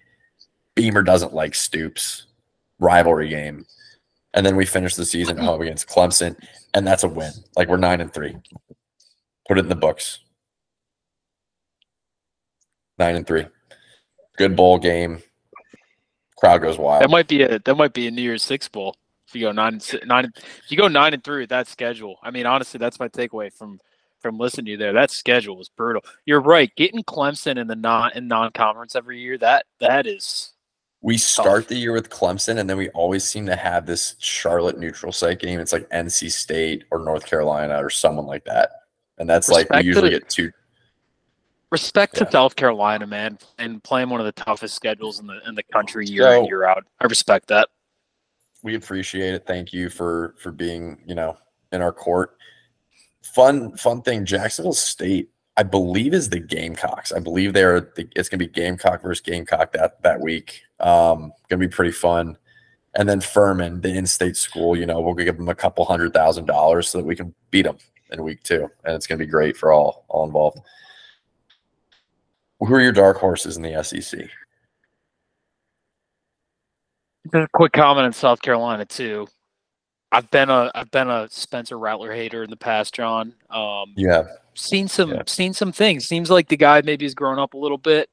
Beamer doesn't like Stoops. Rivalry game. And then we finish the season home against Clemson, and that's a win. Like we're nine and three. Put it in the books. Nine and three. Good bowl game. Crowd goes wild. That might be a that might be a New Year's Six bowl. If you go nine and nine, if you go nine and three with that schedule, I mean, honestly, that's my takeaway from from listening to you there. That schedule was brutal. You're right. Getting Clemson in the non in non conference every year that that is we start the year with Clemson, and then we always seem to have this Charlotte neutral site game. It's like NC State or North Carolina or someone like that. And that's like we usually the- get two. Respect Yeah. to South Carolina, man, and playing one of the toughest schedules in the in the country year in year out. I respect that. we appreciate it. Thank you for for being, you know, in our court. Fun fun thing, Jacksonville State, I believe is the Gamecocks. I believe they're the, it's going to be Gamecock versus Gamecock that that week. Um going to be pretty fun. And then Furman, the in-state school, you know, we'll give them a couple hundred thousand dollars so that we can beat them in week 2, and it's going to be great for all all involved. Who are your dark horses in the SEC? Just a quick comment on South Carolina too. I've been a I've been a Spencer Rattler hater in the past, John. Um, Yeah. seen some Yeah. seen some things. Seems like the guy maybe has grown up a little bit.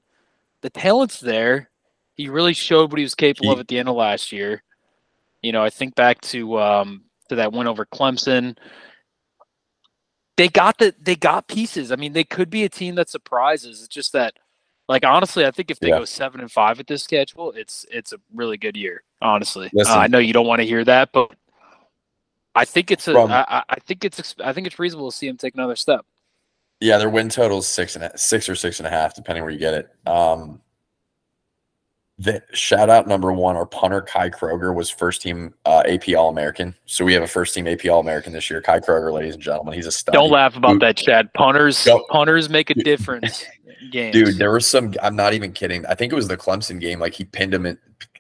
The talent's there. He really showed what he was capable of at the end of last year. You know, I think back to um to that win over Clemson. They got the they got pieces. I mean, they could be a team that surprises. It's just that like honestly, I think if they Yeah. go seven and five at this schedule, it's it's a really good year. Honestly, uh, I know you don't want to hear that, but I think it's a. From- I, I- I think it's I think it's reasonable to see them take another step. Yeah, their win total is six and a, six or six and a half, depending where you get it. Um, the shout out number one, our punter Kai Kroeger was first team uh, AP All American. So we have a first team AP All American this year. Kai Kroeger, ladies and gentlemen, he's a stud. Don't laugh about Dude. that, Chad. Punters, Don't- punters make a difference. in games. Dude, there was some. I'm not even kidding. I think it was the Clemson game. Like he pinned him in,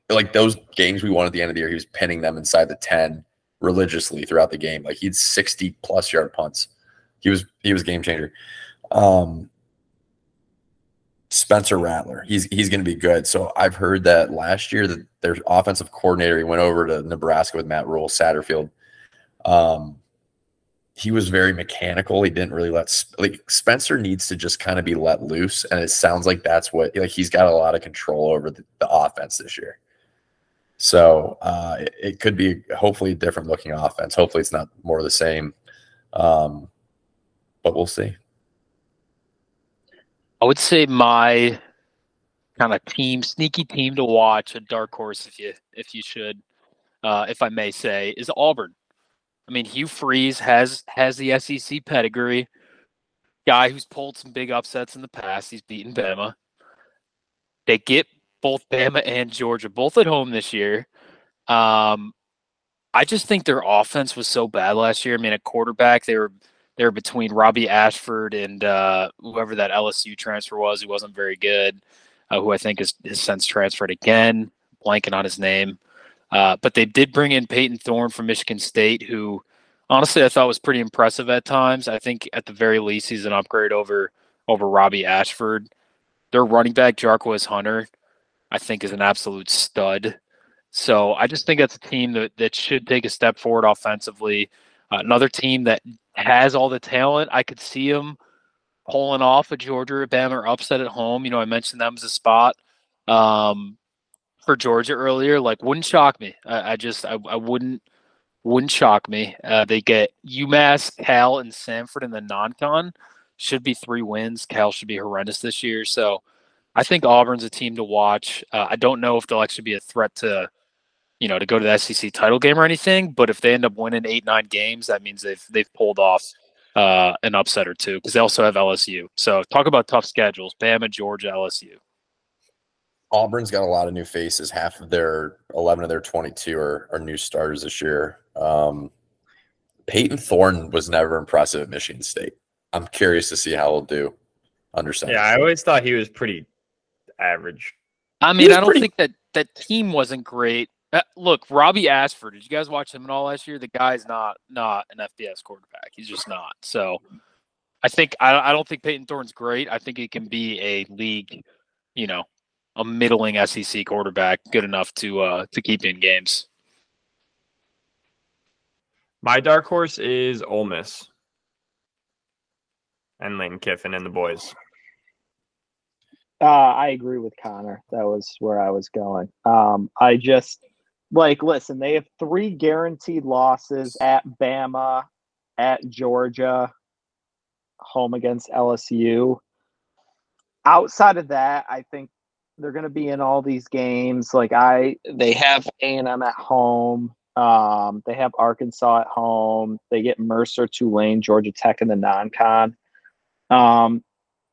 like those games we won at the end of the year. He was pinning them inside the ten religiously throughout the game. Like he had 60 plus yard punts. He was he was game changer. Um, Spencer Rattler, he's he's going to be good. So I've heard that last year that their offensive coordinator he went over to Nebraska with Matt Rhule Satterfield. Um, he was very mechanical. He didn't really let like Spencer needs to just kind of be let loose, and it sounds like that's what like he's got a lot of control over the, the offense this year. So uh, it, it could be hopefully a different looking offense. Hopefully it's not more of the same, um, but we'll see. I would say my kind of team, sneaky team to watch, a dark horse if you if you should, uh, if I may say, is Auburn. I mean, Hugh Freeze has has the SEC pedigree. Guy who's pulled some big upsets in the past. He's beaten Bama. They get both Bama and Georgia both at home this year. Um, I just think their offense was so bad last year. I mean, at quarterback, they were they were between Robbie Ashford and uh, whoever that LSU transfer was, who wasn't very good, uh, who I think has, since transferred again, blanking on his name. Uh, but they did bring in Payton Thorne from Michigan State, who honestly I thought was pretty impressive at times. I think at the very least he's an upgrade over over Robbie Ashford. Their running back Jarquez Hunter, I think, is an absolute stud. So I just think that's a team that, that should take a step forward offensively. Another team that has all the talent. I could see them pulling off a Georgia or Bama upset at home. You know, I mentioned them as a spot um, for Georgia earlier. Like, wouldn't shock me. I, I just, I, I wouldn't, wouldn't shock me. Uh, they get UMass, Cal, and Samford in the non-con. Should be three wins. Cal should be horrendous this year. So, I think Auburn's a team to watch. Uh, I don't know if they'll actually be a threat to, you know, to go to the SEC title game or anything. But if they end up winning eight, nine games, that means they've they've pulled off uh, an upset or two because they also have LSU. So talk about tough schedules: Bama, Georgia, LSU. Auburn's got a lot of new faces. Half of their 11 of their 22 are, are new starters this year. Um, Payton Thorne was never impressive at Michigan State. I'm curious to see how he'll do under center. Yeah, I always thought he was pretty average. I mean, I don't pretty- think that that team wasn't great. Uh, look, Robbie Ashford. Did you guys watch him at all last year? The guy's not not an FBS quarterback. He's just not. So, I think I, I don't think Payton Thorne's great. I think he can be a league, you know, a middling SEC quarterback, good enough to uh to keep in games. My dark horse is Ole Miss and Lane Kiffin and the boys. Uh, I agree with Conor. That was where I was going. Um, I just like listen. They have three guaranteed losses at Bama, at Georgia, home against LSU. Outside of that, I think they're going to be in all these games. Like I, they have A and M at home. Um, they have Arkansas at home. They get Mercer, Tulane, Georgia Tech in the non-con. Um,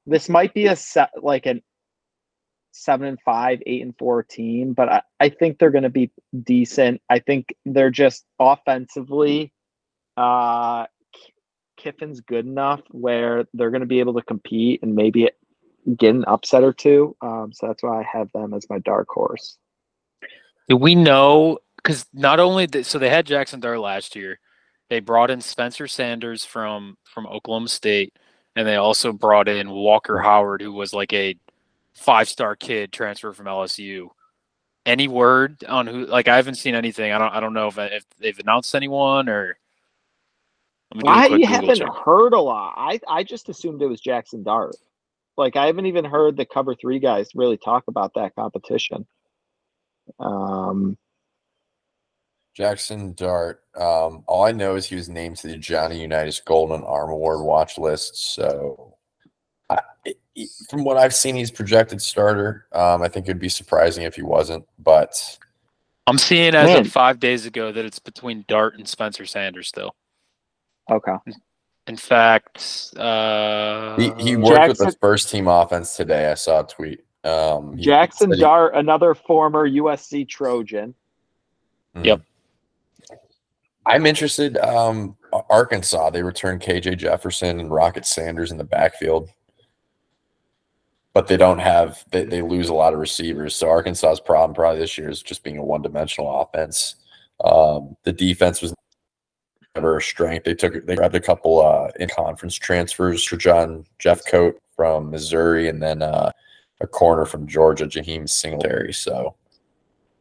this might be a set like an seven and five, eight and four team, but I, I think they're going to be decent. I think they're just offensively. Uh, Kiffin's good enough where they're going to be able to compete and maybe get an upset or two. Um, so that's why I have them as my dark horse. Do we know? Because not only so they had Jackson Dart last year, they brought in Spencer Sanders from from Oklahoma State, and they also brought in Walker Howard, who was like a five star kid transfer from LSU. Any word on who? Like I haven't seen anything. I don't. I don't know if if they've announced anyone or. Let me do a I quick Google haven't check. heard a lot. I, I just assumed it was Jackson Dart. Like I haven't even heard the cover three guys really talk about that competition. Um, Jackson Dart. Um, all I know is he was named to the Johnny Unitas Golden Arm Award watch list. So, I, it- it- from what I've seen, he's projected starter. Um, I think it'd be surprising if he wasn't, but I'm seeing as Man. of five days ago that it's between Dart and Spencer Sanders still. okay. In fact, uh, he, he worked with the first team offense today. I saw a tweet. Um, Jackson said he- Dart, another former USC Trojan. Mhm. Yep. I'm interested. Um, Arkansas, they returned KJ Jefferson and Rocket Sanders in the backfield, but they don't have, they, they lose a lot of receivers. So Arkansas's problem probably this year is just being a one dimensional offense. Um, the defense was never a strength. They took, they grabbed a couple uh, in conference transfers for John Jeffcoat from Missouri and then uh, a corner from Georgia, Jaheim Singletary. So,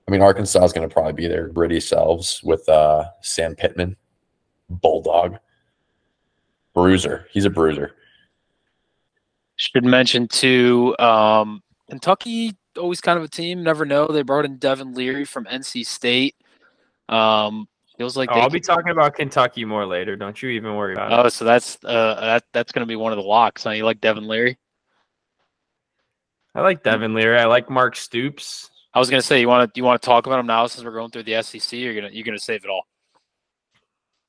I mean, Arkansas is going to probably be their gritty selves with uh, Sam Pittman, Bulldog, bruiser. He's a bruiser. Should mention too, um, Kentucky always kind of a team. Never know. They brought in Devin Leary from NC State. Um, feels like Oh, I'll be talking about Kentucky more later. Don't you even worry about it. Oh, so that's uh that that's gonna be one of the locks. Huh? You like Devin Leary? I like Devin Leary. I like Mark Stoops. I was gonna say you want to you want to talk about him now since we're going through the SEC. Or you're gonna you're gonna save it all.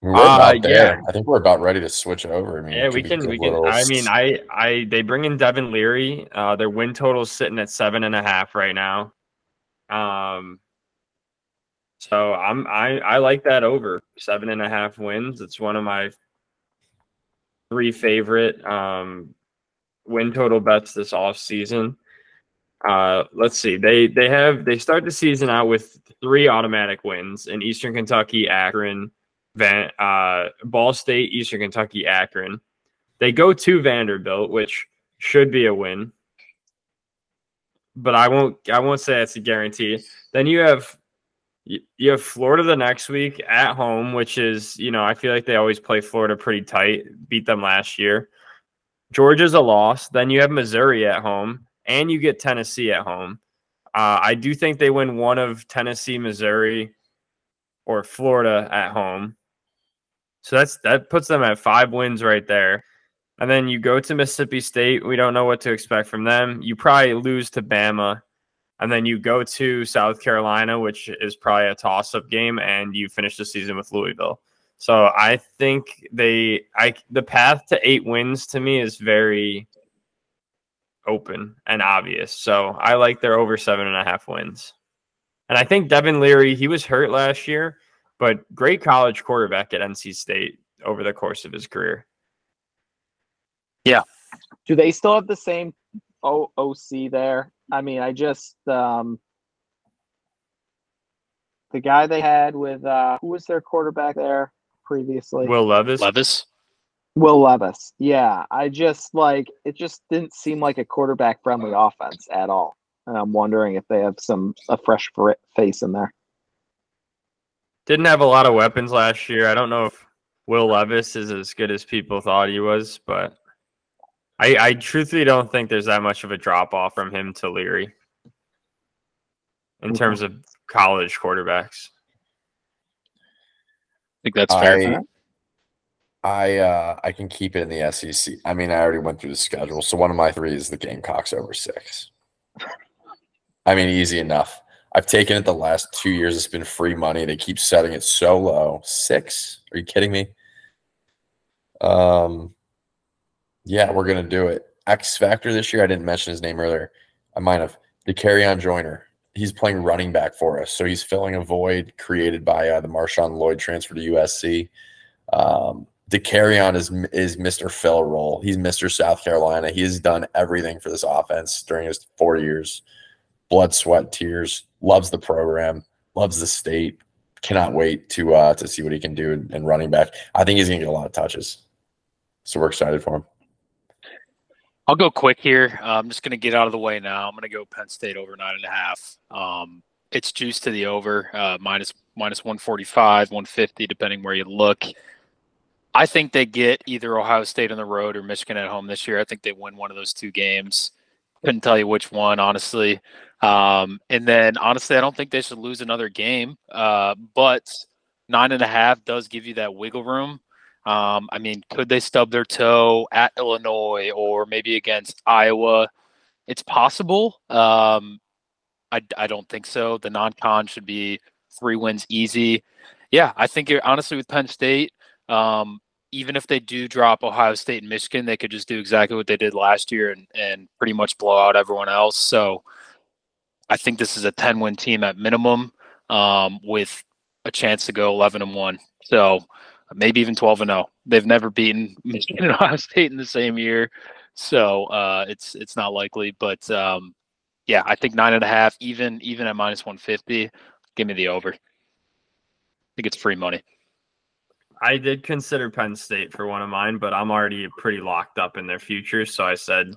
We're Uh, yeah. I think we're about ready to switch over. I mean, Yeah, we can. We can. little I mean, I, I, they bring in Devin Leary. Uh, their win total is sitting at seven and a half right now. Um, so I'm, I, I like that over seven and a half wins. It's one of my three favorite um win total bets this off season. Uh, let's see. They they have they start the season out with three automatic wins in Eastern Kentucky, Akron, Van, uh, Ball State, Eastern Kentucky, Akron. They go to Vanderbilt, which should be a win, but I won't. I won't say it's a guarantee. Then you have you have Florida the next week at home, which is you know I feel like they always play Florida pretty tight. Beat them last year. Georgia's a loss. Then you have Missouri at home, and you get Tennessee at home. Uh, I do think they win one of Tennessee, Missouri, or Florida at home. So that's that puts them at five wins right there. And then you go to Mississippi State. We don't know what to expect from them. You probably lose to Bama. And then you go to South Carolina, which is probably a toss up game, and you finish the season with Louisville. So I think they I the path to eight wins to me is very open and obvious. So I like their over seven and a half wins. And I think Devin Leary, he was hurt last year, but great college quarterback at NC State over the course of his career. Yeah. Do they still have the same OOC there? I mean, I just um the guy they had with uh who was their quarterback there previously? Will Levis. Levis. Will Levis. Yeah, I just like it just didn't seem like a quarterback friendly offense at all. And I'm wondering if they have some a fresh face in there. Didn't have a lot of weapons last year. I don't know if Will Levis is as good as people thought he was, but I, I truthfully don't think there's that much of a drop off from him to Leary in Okay. terms of college quarterbacks. I think that's fair. I I uh I can keep it in the SEC. I mean, I already went through the schedule, so one of my three is the Gamecocks over six. I mean, easy enough. I've taken it the last two years. It's been free money. They keep setting it so low. Six? Are you kidding me? Um, yeah, we're gonna do it. X Factor this year. I didn't mention his name earlier. I might have. Dakereon Joyner. He's playing running back for us, so he's filling a void created by uh, the Marshawn Lloyd transfer to USC. Um, Dakereon is is Mr. Phil role. He's Mr. South Carolina. He has done everything for this offense during his four years. Blood, sweat, tears. Loves the program. Loves the state. Cannot wait to uh, to see what he can do in, in running back. I think he's gonna get a lot of touches. So we're excited for him. I'll go quick here. Uh, I'm just going to get out of the way now. I'm going to go Penn State over nine and a half. Um, it's juiced to the over, uh, minus minus 145, 150, depending where you look. I think they get either Ohio State on the road or Michigan at home this year. I think they win one of those two games. Couldn't tell you which one, honestly. Um, and then, honestly, I don't think they should lose another game. Uh, but nine and a half does give you that wiggle room. Um, I mean, could they stub their toe at Illinois or maybe against Iowa? It's possible. Um, I, I don't think so. The non-con should be three wins easy. Yeah, I think honestly with Penn State. Um, even if they do drop Ohio State and Michigan, they could just do exactly what they did last year and, and pretty much blow out everyone else. So I think this is a 10 win team at minimum um, with a chance to go 11 and 1. So maybe even 12 and 0. They've never beaten Michigan and Ohio State in the same year. So uh, it's it's not likely. But um, yeah, I think nine and a half, even even at minus 150, give me the over. I think it's free money. I did consider Penn State for one of mine, but I'm already pretty locked up in their future. So I said,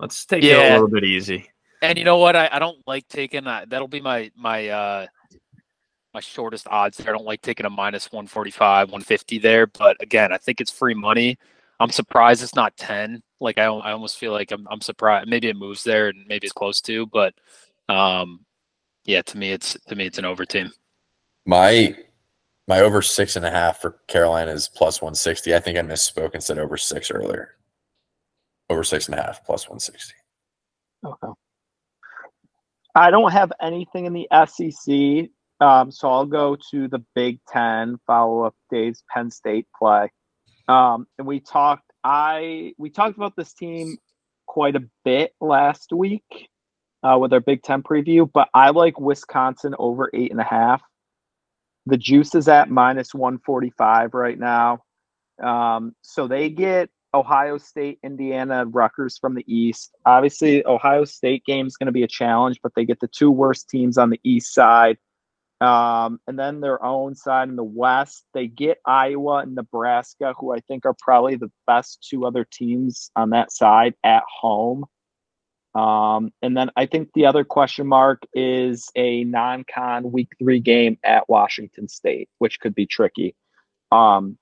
let's take it a little bit easy. And you know what? I, I don't like taking uh, that'll be my my uh my shortest odds there. I don't like taking a minus 145, 150 there. But again, I think it's free money. I'm surprised it's not 10. Like I, I almost feel like I'm, I'm surprised. Maybe it moves there and maybe it's close to, but um, yeah, to me, it's to me, it's an over team. My my over six and a half for Carolina is plus one sixty. I think I misspoke and said over six earlier. Over six and a half plus one sixty. Okay. I don't have anything in the SEC, um, so I'll go to the Big Ten. Follow up Dave's Penn State play, um, and we talked. I we talked about this team quite a bit last week uh, with our Big Ten preview, but I like Wisconsin over eight and a half. The juice is at minus one forty five right now, um, so they get Ohio State, Indiana, Rutgers from the East. Obviously, Ohio State game is going to be a challenge, but they get the two worst teams on the East side. Um, and then their own side in the West, they get Iowa and Nebraska, who I think are probably the best two other teams on that side at home. Um, and then I think the other question mark is a non con week three game at Washington State, which could be tricky. Um,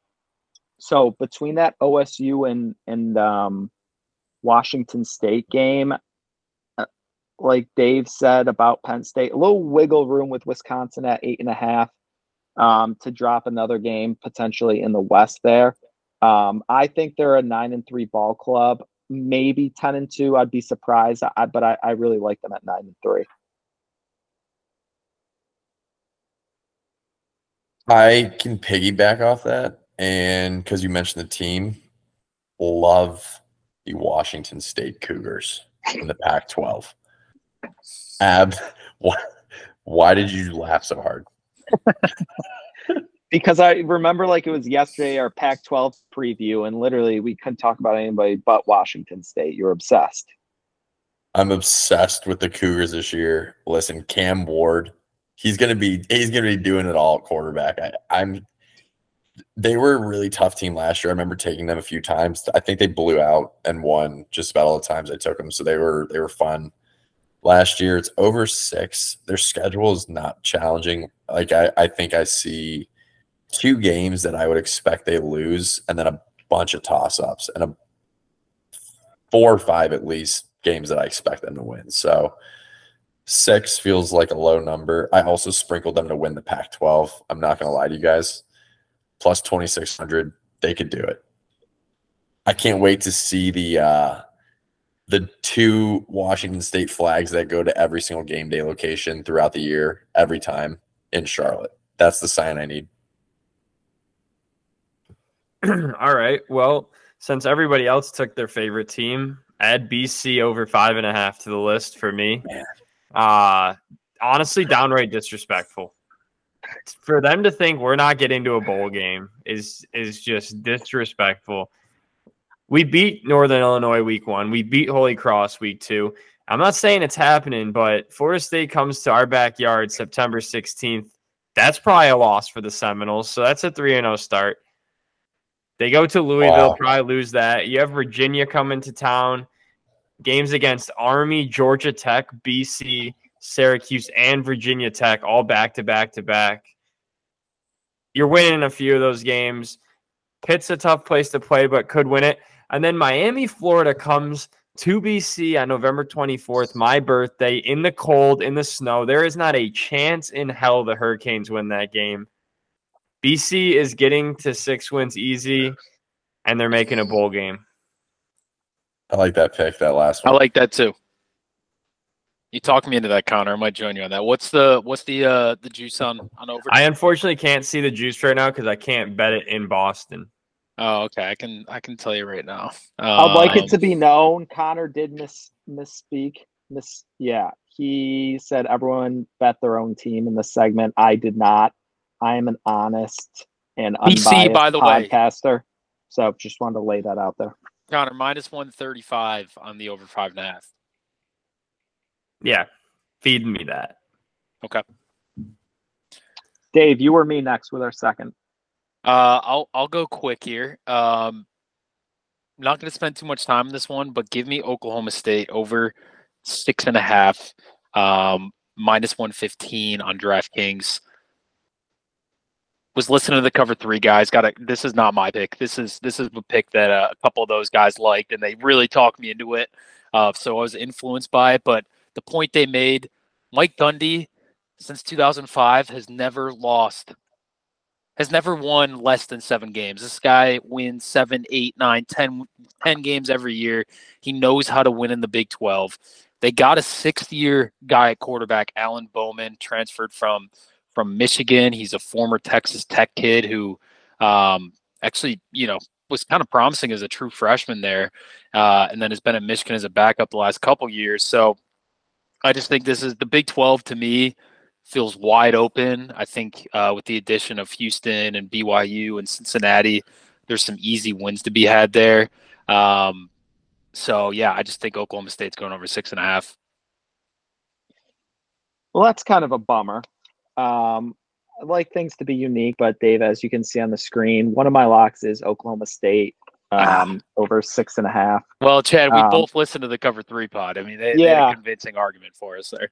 so between that OSU and and um, Washington State game. Uh, Like Dave said about Penn State, a little wiggle room with Wisconsin at eight and a half um, to drop another game potentially in the West there. Um, I think they're a nine and three ball club, maybe ten and two. I'd be surprised, I, but I, I really like them at nine and three. I can piggyback off that. And because you mentioned the team, love the Washington State Cougars in the Pac 12. Ab, why, why did you laugh so hard? because I remember like it was yesterday our Pac 12 preview, and literally we couldn't talk about anybody but Washington State. You're obsessed. I'm obsessed with the Cougars this year. Listen, Cam Ward, he's gonna be he's gonna be doing it all at quarterback. I, I'm they were a really tough team last year. I remember taking them a few times. I think they blew out and won just about all the times I took them. So they were they were fun. Last year it's over six. Their schedule is not challenging. Like I, I think I see two games that I would expect they lose, and then a bunch of toss ups and a four or five at least games that I expect them to win. So six feels like a low number. I also sprinkled them to win the Pac 12. I'm not going to lie to you guys. Plus 2,600, they could do it. I can't wait to see the uh, the two Washington State flags that go to every single game day location throughout the year, every time in Charlotte. That's the sign I need. All right. Well, since everybody else took their favorite team, add BC over five and a half to the list for me. Man. Uh honestly, downright disrespectful. For them to think we're not getting to a bowl game is is just disrespectful. We beat Northern Illinois week one. We beat Holy Cross week two. I'm not saying it's happening, but Florida State comes to our backyard September 16th. That's probably a loss for the Seminoles. So that's a 3 0 start. They go to Louisville, Wow. probably lose that. You have Virginia coming to town. Games against Army, Georgia Tech, BC, Syracuse, and Virginia Tech, all back to back to back. You're winning a few of those games. Pitt's a tough place to play, but could win it. And then Miami, Florida comes to BC on November 24th, my birthday, in the cold, in the snow. There is not a chance in hell the Hurricanes win that game. BC is getting to six wins easy, and they're making a bowl game. I like that pick, that last one. I like that too. You talk me into that, Conor. I might join you on that. What's the what's the uh the juice on on over? I unfortunately can't see the juice right now because I can't bet it in Boston. oh, okay. I can I can tell you right now. I'd like it Um, to be known Conor did miss misspeak. Miss yeah. He said everyone bet their own team in the segment. I did not. I am an honest and BC, unbiased by the way. podcaster. So just wanted to lay that out there. Conor minus one thirty five on the over five and a half. Yeah, feed me that. Okay. Dave, you or me next with our second. Uh, I'll I'll go quick here. Um, not going to spend too much time on this one, but give me Oklahoma State over six and a half, um, minus one fifteen on DraftKings. Was listening to the cover three guys. Got it. This is not my pick. This is this is a pick that uh, a couple of those guys liked, and they really talked me into it. Uh, so I was influenced by it. But the point they made, Mike Gundy, since 2005, has never lost has never won less than seven games. This guy wins seven, eight, nine, ten, ten games every year. He knows how to win in the Big 12. They got a sixth year guy at quarterback, Alan Bowman, transferred from from Michigan. He's a former Texas Tech kid who um, actually, you know, was kind of promising as a true freshman there, uh, and then has been at Michigan as a backup the last couple years. So I just think this is the Big 12 to me feels wide open. I think uh, with the addition of Houston and BYU and Cincinnati, there's some easy wins to be had there. Um, so yeah, I just think Oklahoma State's going over six and a half. Well, that's kind of a bummer. Um, I like things to be unique, but Dave, as you can see on the screen, one of my locks is Oklahoma State um, over six and a half. Well, Chad, we Um, both listened to the Cover Three pod. I mean, they, they had Yeah. a convincing argument for us there.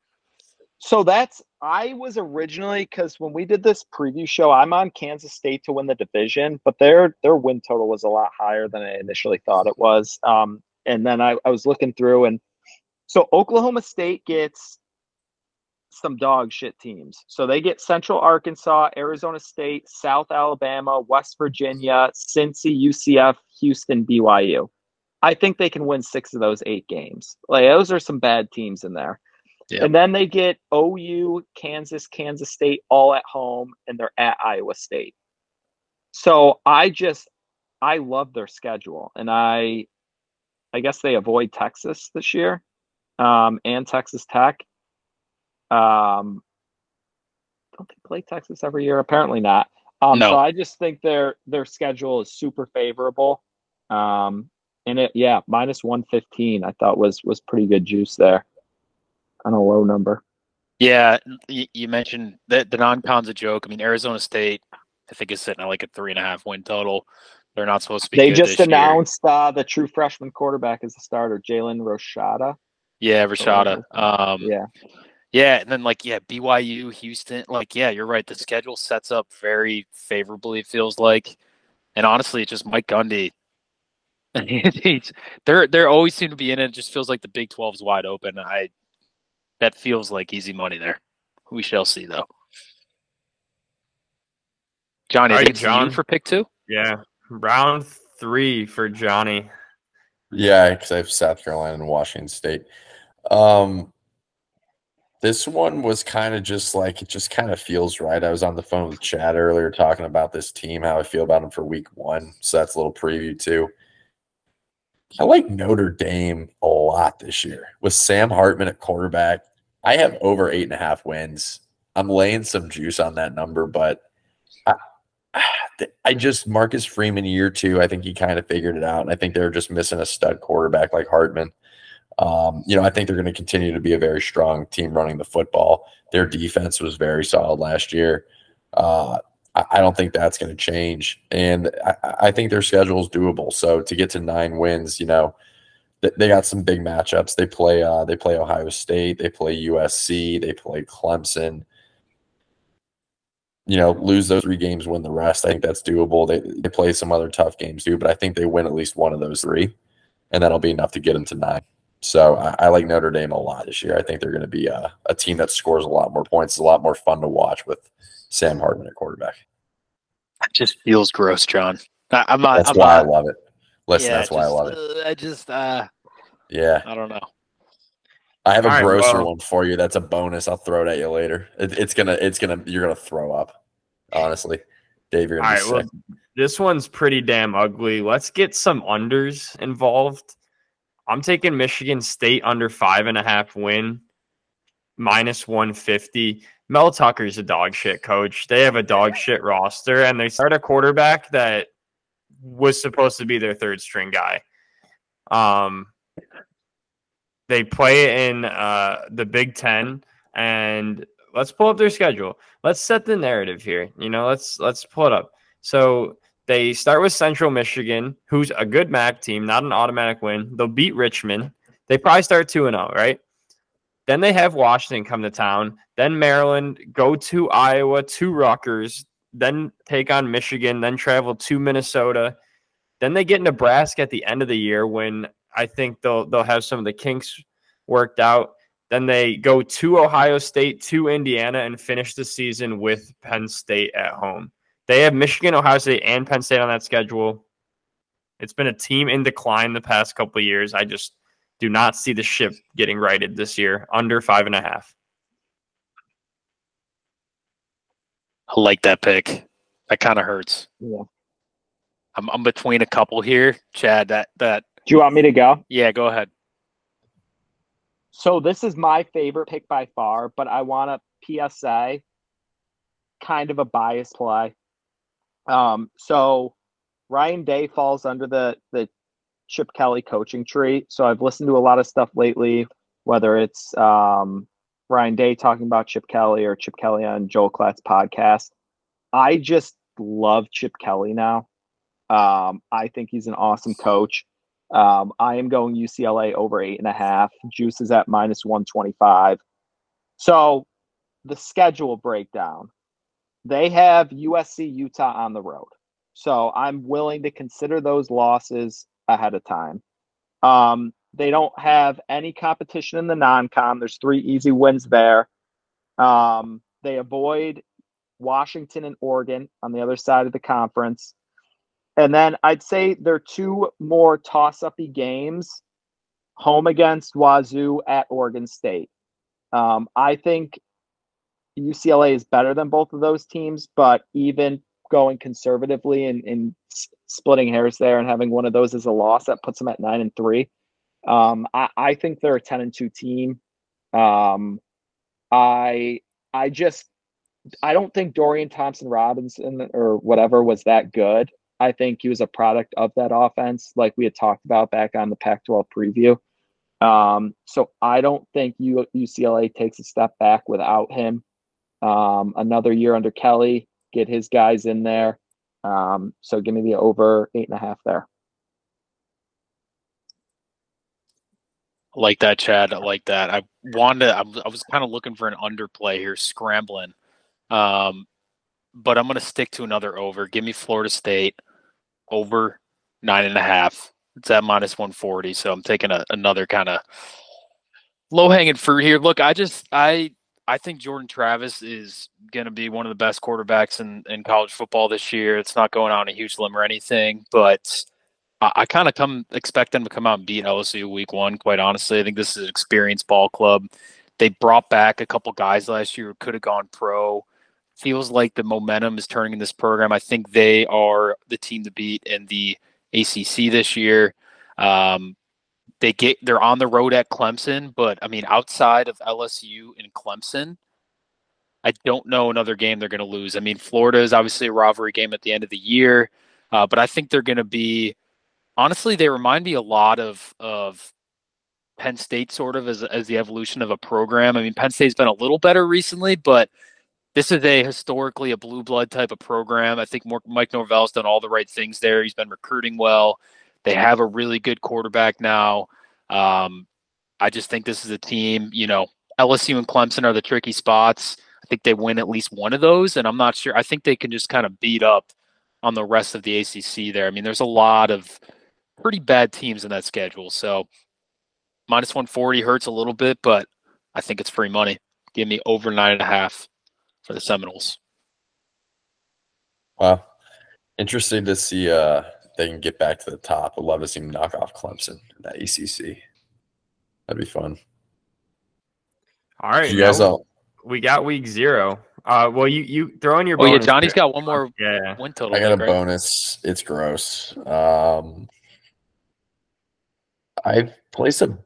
So that's I was originally because when we did this preview show, I'm on Kansas State to win the division, but their their win total was a lot higher than I initially thought it was. Um, and then I, I was looking through, and so Oklahoma State gets some dog shit teams. So they get Central Arkansas, Arizona State, South Alabama, West Virginia, Cincy, UCF, Houston, BYU. I think they can win six of those eight games. Like those are some bad teams in there. And then they get OU, Kansas, Kansas State all at home, and they're at Iowa State. So I just I love their schedule, and I I guess they avoid Texas this year, um, and Texas Tech. Um, don't they play Texas every year? Apparently not. Um, No. So I just think their their schedule is super favorable. Um, and it yeah minus one fifteen I thought was was pretty good juice there on a low number. Yeah, you, you mentioned that the non-con's a joke. I mean, Arizona State, I think is sitting at like a three and a half win total. They're not supposed to be. They good just this year. announced uh, the true freshman quarterback as the starter, Jalen Rashada. Yeah, Rashada. Um, Yeah, Yeah, and then like yeah, BYU, Houston, like yeah, you're right. The schedule sets up very favorably. It feels like, and honestly, it's just Mike Gundy. He's, they're they're always seem to be in it. It just feels like the Big 12 is wide open. I that feels like easy money there. We shall see though. Johnny, I All think right, it's John. for pick two. Yeah. Round three for Johnny. Yeah, because I have South Carolina and Washington State. Um, this one was kind of just like it just kind of feels right. I was on the phone with Chad earlier talking about this team, how I feel about them for week one. So that's a little preview too. I like Notre Dame a lot this year with Sam Hartman at quarterback. I have over eight and a half wins. I'm laying some juice on that number, but I, I just Marcus Freeman year two. I think he kind of figured it out, and I think they're just missing a stud quarterback like Hartman. Um, you know, I think they're going to continue to be a very strong team running the football. Their defense was very solid last year. Uh, I, I don't think that's going to change, and I, I think their schedule is doable. So to get to nine wins, you know, th- they got some big matchups. They play uh, they play Ohio State, they play USC, they play Clemson you know, lose those three games, win the rest. I think that's doable. They, they play some other tough games too, but I think they win at least one of those three, and that'll be enough to get them to nine. So I, I like Notre Dame a lot this year. I think they're going to be a, a team that scores a lot more points. It's a lot more fun to watch with Sam Hartman at quarterback. It just feels gross, John. I, I'm not. That's I'm why I love it. Listen, yeah, that's why I love it. uh, I just, uh, Yeah, I don't know. I have a All right, grosser well- one for you. That's a bonus. I'll throw it at you later. It, it's gonna, it's gonna, you're gonna throw up. Honestly, Dave, you're gonna right. be Well, sick. this one's pretty damn ugly. Let's get some unders involved. I'm taking Michigan State under five and a half win, minus 150. Mel Tucker's a dog shit coach. They have a dog shit roster, and they start a quarterback that was supposed to be their third string guy. Um, they play in uh, the Big Ten, and let's pull up their schedule. Let's set the narrative here. You know, let's let's pull it up. So they start with Central Michigan, who's a good MAC team, not an automatic win. They'll beat Richmond. They probably start 2 and 0, right? Then they have Washington come to town, then Maryland, go to Iowa, to Rutgers, then take on Michigan, then travel to Minnesota. Then they get Nebraska at the end of the year when I think they'll they'll have some of the kinks worked out. Then they go to Ohio State, to Indiana, and finish the season with Penn State at home. They have Michigan, Ohio State, and Penn State on that schedule. It's been a team in decline the past couple of years. I just do not see the ship getting righted this year under five and a half. I like that pick. That kind of hurts. Yeah. I'm, I'm between a couple here, Chad. That that Do you want me to go? yeah. Go ahead. So this is my favorite pick by far, but I want a PSA, kind of a bias play. Um, so Ryan Day falls under the the Chip Kelly coaching tree. So I've listened to a lot of stuff lately, whether it's um, Ryan Day talking about Chip Kelly or Chip Kelly on Joel Klatt's podcast. I just love Chip Kelly now. Um, I think he's an awesome coach. Um, I am going UCLA over eight and a half. Juice is at minus 125. So the schedule breakdown they have USC, Utah on the road. So I'm willing to consider those losses ahead of time. Um, they don't have any competition in the non-con. There's three easy wins there. Um, they avoid Washington and Oregon on the other side of the conference. And then I'd say there are two more toss-uppy games: home against Wazoo at Oregon State. Um, I think UCLA is better than both of those teams, but even going conservatively and, and splitting hairs there and having one of those as a loss, that puts them at nine and three. Um, I, I think they're a ten and two team. Um, I I just I don't think Dorian Thompson Robinson or whatever was that good. I think he was a product of that offense, like we had talked about back on the Pac-12 preview. Um, so I don't think UCLA takes a step back without him. Um, another year under Kelly, get his guys in there. Um, so give me the over eight and a half there. Like that, Chad. I like that. I wanted. I was, I was kind of looking for an underplay here, scrambling. Um, but I'm going to stick to another over. Give me Florida State over nine and a half. It's at minus 140. So I'm taking a, another kind of low hanging fruit here. Look, I just I I think Jordan Travis is going to be one of the best quarterbacks in, in college football this year. It's not going on a huge limb or anything, but I, I kind of come expect them to come out and beat LSU week one. Quite honestly, I think this is an experienced ball club. They brought back a couple guys last year who could have gone pro. Feels like the momentum is turning in this program. I think they are the team to beat in the ACC this year. Um, they get they're on the road at Clemson, but I mean outside of LSU and Clemson, I don't know another game they're going to lose. I mean Florida is obviously a rivalry game at the end of the year, uh, but I think they're going to be honestly they remind me a lot of of Penn State sort of as as the evolution of a program. I mean Penn State's been a little better recently, but this is a historically a blue blood type of program. I think Mike Norvell's done all the right things there. He's been recruiting well. They have a really good quarterback now. Um, I just think this is a team, you know, LSU and Clemson are the tricky spots. I think they win at least one of those, and I'm not sure. I think they can just kind of beat up on the rest of the ACC there. I mean, there's a lot of pretty bad teams in that schedule. So minus 140 hurts a little bit, but I think it's free money. Give me over nine and a half for the Seminoles. Wow. Interesting to see uh they can get back to the top. I'd love to see them knock off Clemson in that ACC. That'd be fun. All right, You guys now all we got week zero. Uh, well, you you throw in your. Oh yeah, bonus Johnny's pick. got one more Yeah, win total. I got a pick, right? bonus. It's gross. Um I placed a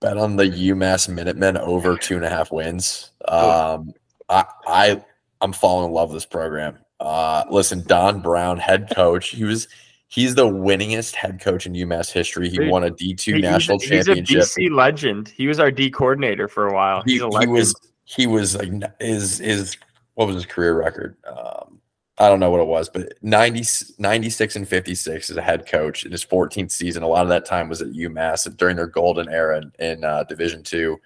bet on the UMass Minutemen over two and a half wins. Um I I I'm falling in love with this program. Uh listen, Don Brown, head coach. He was he's the winningest head coach in UMass history. He Dude, won a D2 He- he's a- national he's championship. He's a DC legend. He was our D coordinator for a while. he, a he was he was like his his what was his career record um i don't know what it was but 90, 96 and 56 as a head coach in his 14th season a lot of that time was at umass during their golden era in, in uh, division two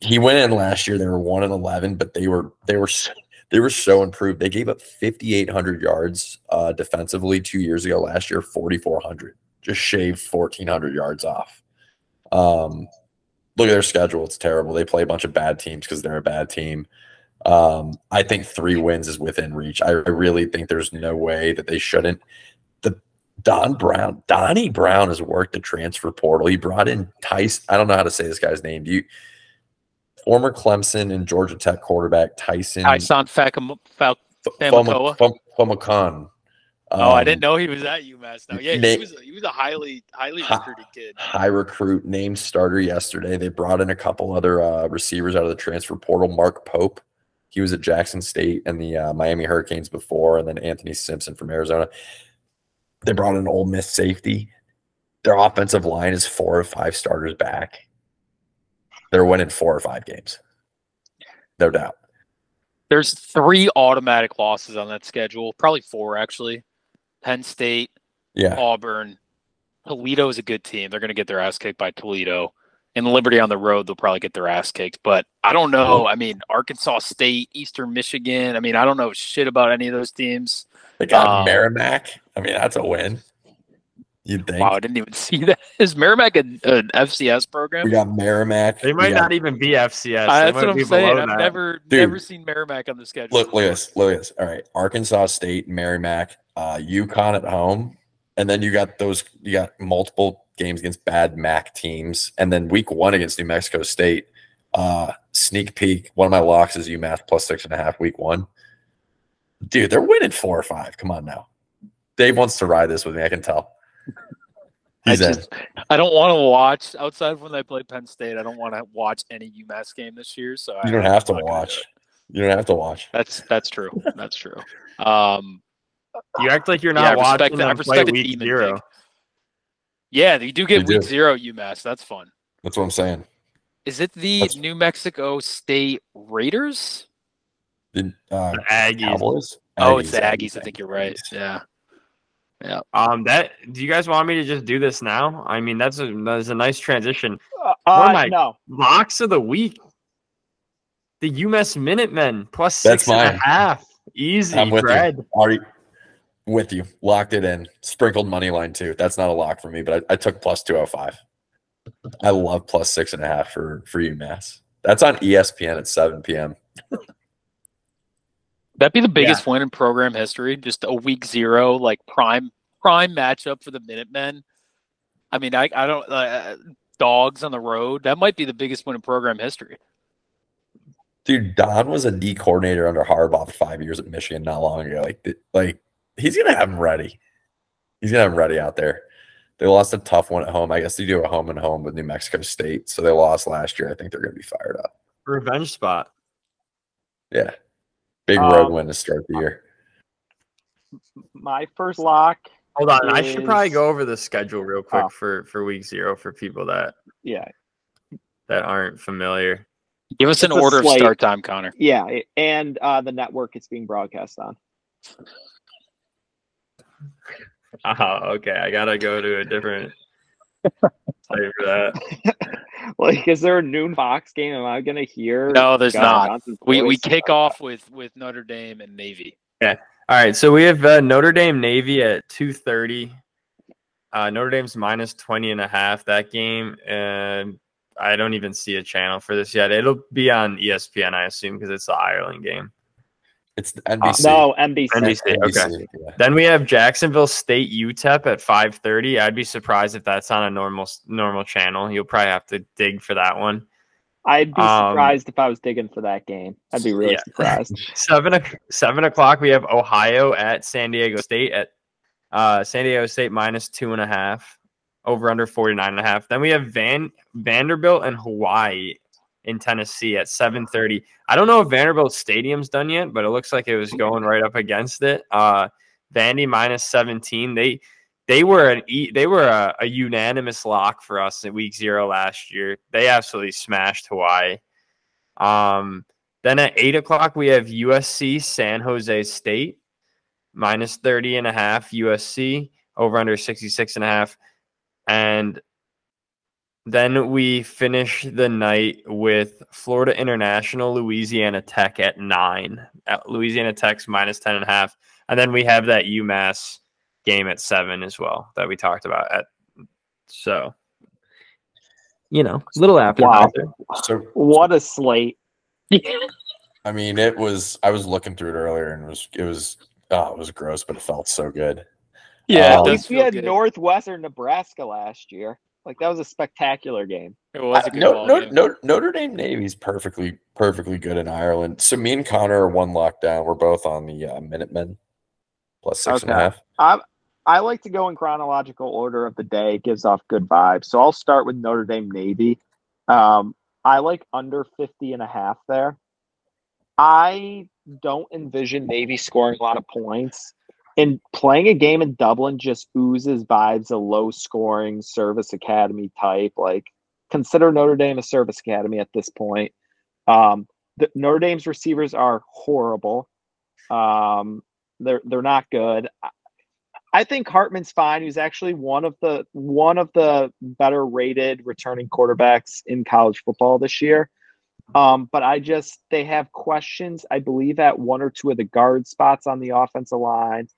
he went in last year they were 1 and 11 but they were they were so, they were so improved they gave up 5800 yards uh defensively two years ago last year 4400 just shaved 1400 yards off um look at their schedule. It's terrible. They play a bunch of bad teams because they're a bad team. Um, I think three wins is within reach. I, I really think there's no way that they shouldn't. The Don Brown, Donnie Brown has worked the transfer portal. He brought in Tyson. I don't know how to say this guy's name. Do you? Former Clemson and Georgia Tech quarterback Tyson. Tyson Facam- Fal- Famakoa? Famakan. Oh, I Um, didn't know he was at UMass. Now, yeah, Na- he was a, he was a highly highly recruited kid. high recruit named starter yesterday. They brought in a couple other uh, receivers out of the transfer portal. Mark Pope, he was at Jackson State and the uh, Miami Hurricanes before, and then Anthony Simpson from Arizona. They brought in Ole Miss safety. Their offensive line is four or five starters back. They're winning four or five games, no doubt. There's three automatic losses on that schedule, probably four actually. Penn State, Yeah, Auburn, Toledo is a good team. They're going to get their ass kicked by Toledo. And Liberty on the road, they'll probably get their ass kicked. But I don't know. I mean, Arkansas State, Eastern Michigan. I mean, I don't know shit about any of those teams. they got Um, Merrimack. I mean, that's a win. You'd think. Wow, I didn't even see that. Is Merrimack an, an FCS We program? got Merrimack. They might got- not even be FCS. Uh, that's what I'm saying. I've that. never Dude. never seen Merrimack on the schedule. Look, look at this. Look at this. All right. Arkansas State, Merrimack, uh, UConn at home. And then you got those, you got multiple games against bad MAC teams. And then week one against New Mexico State. Uh, sneak peek. One of my locks is UMass plus six and a half week one. Dude, they're winning four or five. Come on now. Dave wants to ride this with me. I can tell. I just I don't want to watch outside of when they play Penn State. I don't want to watch any UMass game this year. So You I, don't have to I'm gonna watch. it. You don't have to watch. That's that's true. That's true. Um, You act like you're Yeah, I not respect watching that. I them play respect the week zero. pick. yeah, you do get They week do. zero UMass. That's fun. That's what I'm saying. Is it the That's- New Mexico State Raiders? The uh, The Aggies. Cowboys? oh, it's the Aggies. I think you're right. Aggies. Yeah. Um, that do you guys want me to just do this now? I mean, that's a that's a nice transition. Uh, One of uh, my- no, Locks of the week. The UMass Minutemen plus That's six and a half. Easy, I'm with Fred. you. Already with you. Locked it in. Sprinkled money line too. That's not a lock for me, but I, I took plus 205. I love plus six and a half for, for UMass. That's on ESPN at 7 p.m. That'd be the biggest win in program history. Just a week zero, like prime prime matchup for the Minutemen. I mean, I I don't uh, dogs on the road. That might be the biggest win in program history. Dude, Don was a D coordinator under Harbaugh for five years at Michigan not long ago. Like, like he's gonna have him ready. He's gonna have him ready out there. They lost a tough one at home. I guess they do a home and home with New Mexico State, so they lost last year. I think they're gonna be fired up. Revenge spot. Yeah, big Um, road win to start the year. my first lock. Hold on, I should probably go over the schedule real quick Oh. for for week zero for people that Yeah, that aren't familiar. Give us an It's a order of start time, Connor. yeah, and uh, the network it's being broadcast on. Oh, okay. I gotta go to a different site for that. like, is there a noon Fox game? Am I gonna hear? No, there's Gus not. Johnson's We we kick off with with Notre Dame and Navy. Yeah. All right, so we have uh, Notre Dame Navy at 2:30. Uh, Notre Dame's minus 20 and a half that game, and I don't even see a channel for this yet. It'll be on ESPN, I assume, because it's the Ireland game. It's the NBC. No, NBC. NBC. okay. Yeah. Then we have Jacksonville State UTEP at 5:30. I'd be surprised if that's on a normal normal channel. You'll probably have to dig for that one. I'd be Um, surprised if I was digging for that game. I'd be really Yeah. surprised. Seven o- seven o'clock. We have Ohio at San Diego State at uh, San Diego State minus two and a half, over under 49 and a half. Then we have Van Vanderbilt and Hawaii in Tennessee at 7:30. I don't know if Vanderbilt Stadium's done yet, but it looks like it was going right up against it. Uh, Vandy minus 17. They they were an they were a, a unanimous lock for us in week zero last year. They absolutely smashed Hawaii. Um, then at eight o'clock, we have USC San Jose State minus 30 and a half USC over under 66 and a half. And then we finish the night with Florida International, Louisiana Tech at nine. At Louisiana Tech's minus minus ten and a half. and a half. And then we have that UMass game at seven as well that we talked about at so you know, little appetizer. So What a slate! I mean, it was. I was looking through it earlier, and it was. It was. Oh, it was gross, but it felt so good. Yeah, Um, At least we had good. Northwestern Nebraska last year. Like that was a spectacular game. It was a Uh, good no, ball no, game. no, Notre Dame Navy's perfectly, perfectly good in Ireland. So me and Connor are one lockdown. We're both on the uh, Minutemen plus six and a half. I I like to go in chronological order of the day. It gives off good vibes. So I'll start with Notre Dame Navy. Um, I like under 50 and a half there. I don't envision Navy scoring a lot of points. And playing a game in Dublin just oozes vibes of low scoring service academy type. Like consider Notre Dame a service academy at this point. Um, the, Notre Dame's receivers are horrible. Um, they're they're not good. I- I think Hartman's fine. He's actually one of the one of the better rated returning quarterbacks in college football this year. Um, but I just they have questions. I believe at one or two of the guard spots on the offensive line.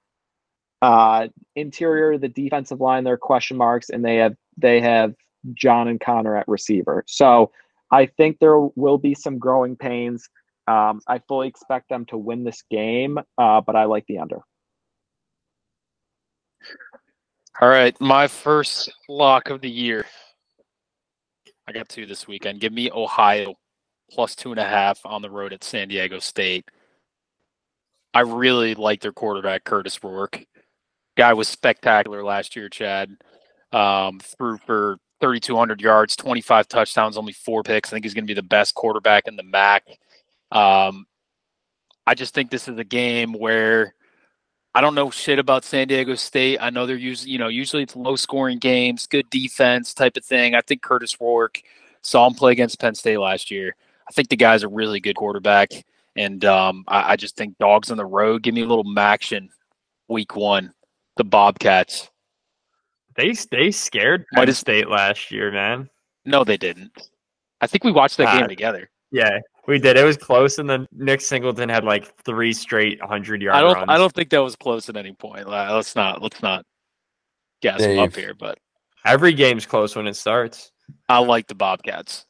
Uh, interior, the defensive line, they're question marks, and they have they have John and Connor at receiver. So I think there will be some growing pains. Um, I fully expect them to win this game, uh, but I like the under. All right, my first lock of the year. I got two this weekend. Give me Ohio plus two and a half on the road at San Diego State. I really like their quarterback, Kurtis Rourke. Guy was spectacular last year, Chad. Um, threw for 3,200 yards, 25 touchdowns, only four picks. I think he's going to be the best quarterback in the MAC. Um, I just think this is a game where I don't know shit about San Diego State. I know they're usually, you know, usually it's low scoring games, good defense type of thing. I think Kurtis Rourke saw him play against Penn State last year. I think the guy's a really good quarterback. And um, I, I, just think dogs on the road. Give me a little action week one. The Bobcats. They they scared Penn Might State last year, man. No, they didn't. I think we watched that uh, game together. Yeah, we did. It was close, and then Nick Singleton had like three straight hundred yard. I don't. Runs. I don't think that was close at any point. Let's not. Let's not gas Dave. them up here. But every game's close when it starts. I like the Bobcats.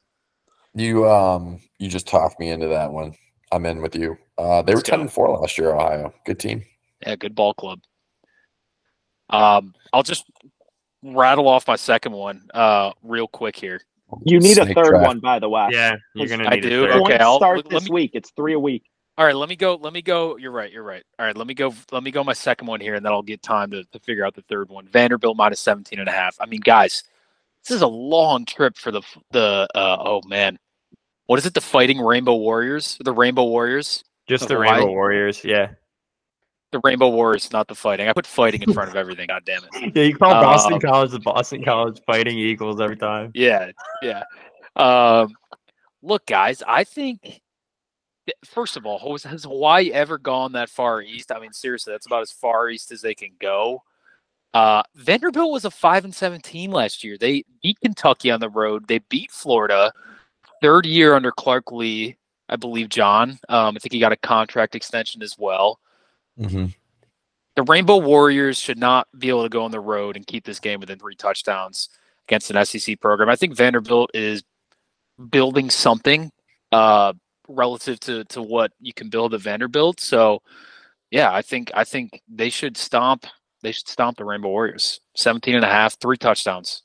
You um you just talked me into that one. I'm in with you. Uh, they Let's were ten and four last year. Ohio, good team. Yeah, good ball club. Um, I'll just rattle off my second one uh real quick here. You need Snake a third draft. one, by the way. Yeah, you're gonna. I do. Okay, I'll start this me, week. It's three a week. All right, let me go. Let me go. You're right. You're right. All right, let me go. Let me go. My second one here, and then I'll get time to, to figure out the third one. Vanderbilt minus 17 and a half. I mean, guys, this is a long trip for the the. Uh, oh man, what is it? The Fighting Rainbow Warriors? The Rainbow Warriors? Just the Hawaii? Rainbow Warriors. Yeah. The Rainbow Warriors, not the fighting. I put fighting in front of everything. God damn it. Yeah, you call Boston um, College the Boston College Fighting Eagles every time. Yeah, yeah. Um, look, guys, I think first of all, has, has Hawaii ever gone that far east? I mean, seriously, that's about as far east as they can go. Uh, Vanderbilt was a five and seventeen last year. They beat Kentucky on the road. They beat Florida. Third year under Clark Lea, I believe. John, um, I think he got a contract extension as well. Mm-hmm. The Rainbow Warriors should not be able to go on the road and keep this game within three touchdowns against an SEC program. I think Vanderbilt is building something uh, relative to to what you can build at Vanderbilt. So yeah, I think I think they should stomp they should stomp the Rainbow Warriors. 17 and a half, three touchdowns.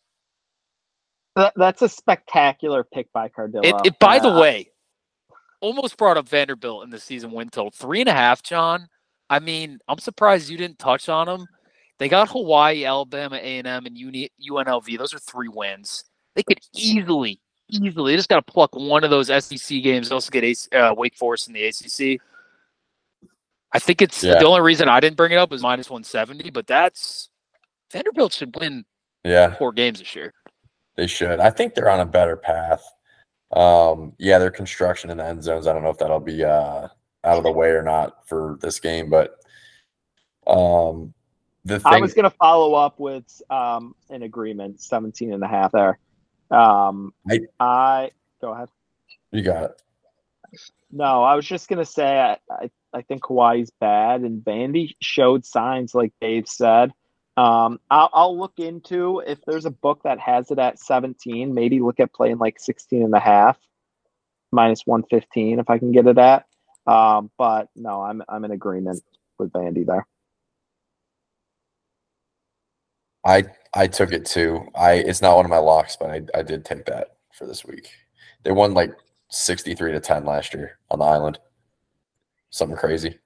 That, that's a spectacular pick by Cardillo. It, it by uh, the way, almost brought up Vanderbilt in the season win total. Three and a half, John. I mean, I'm surprised you didn't touch on them. They got Hawaii, Alabama, A&M, and UNLV. Those are three wins. They could easily, easily. They just got to pluck one of those SEC games. They also get uh, Wake Forest in the ACC. I think it's yeah. the only reason I didn't bring it up is minus 170, but that's Vanderbilt should win yeah four games this year. They should. I think they're on a better path. Um, yeah, their construction in the end zones. I don't know if that'll be uh, out of the way or not for this game, but um, the thing- I was going to follow up with um, an agreement, 17 and a half there. Um, I, I go ahead. You got it. No, I was just gonna say I, I, I think Hawaii's bad, and Vandy showed signs, like Dave said. Um, I'll, I'll look into if there's a book that has it at 17. Maybe look at playing like 16 and a half, minus 115 if I can get it at. Um, but no, I'm I'm in agreement with Vandy there. I I took it too. I it's not one of my locks, but I, I did take that for this week. They won like 63 to 10 last year on the island. Something crazy.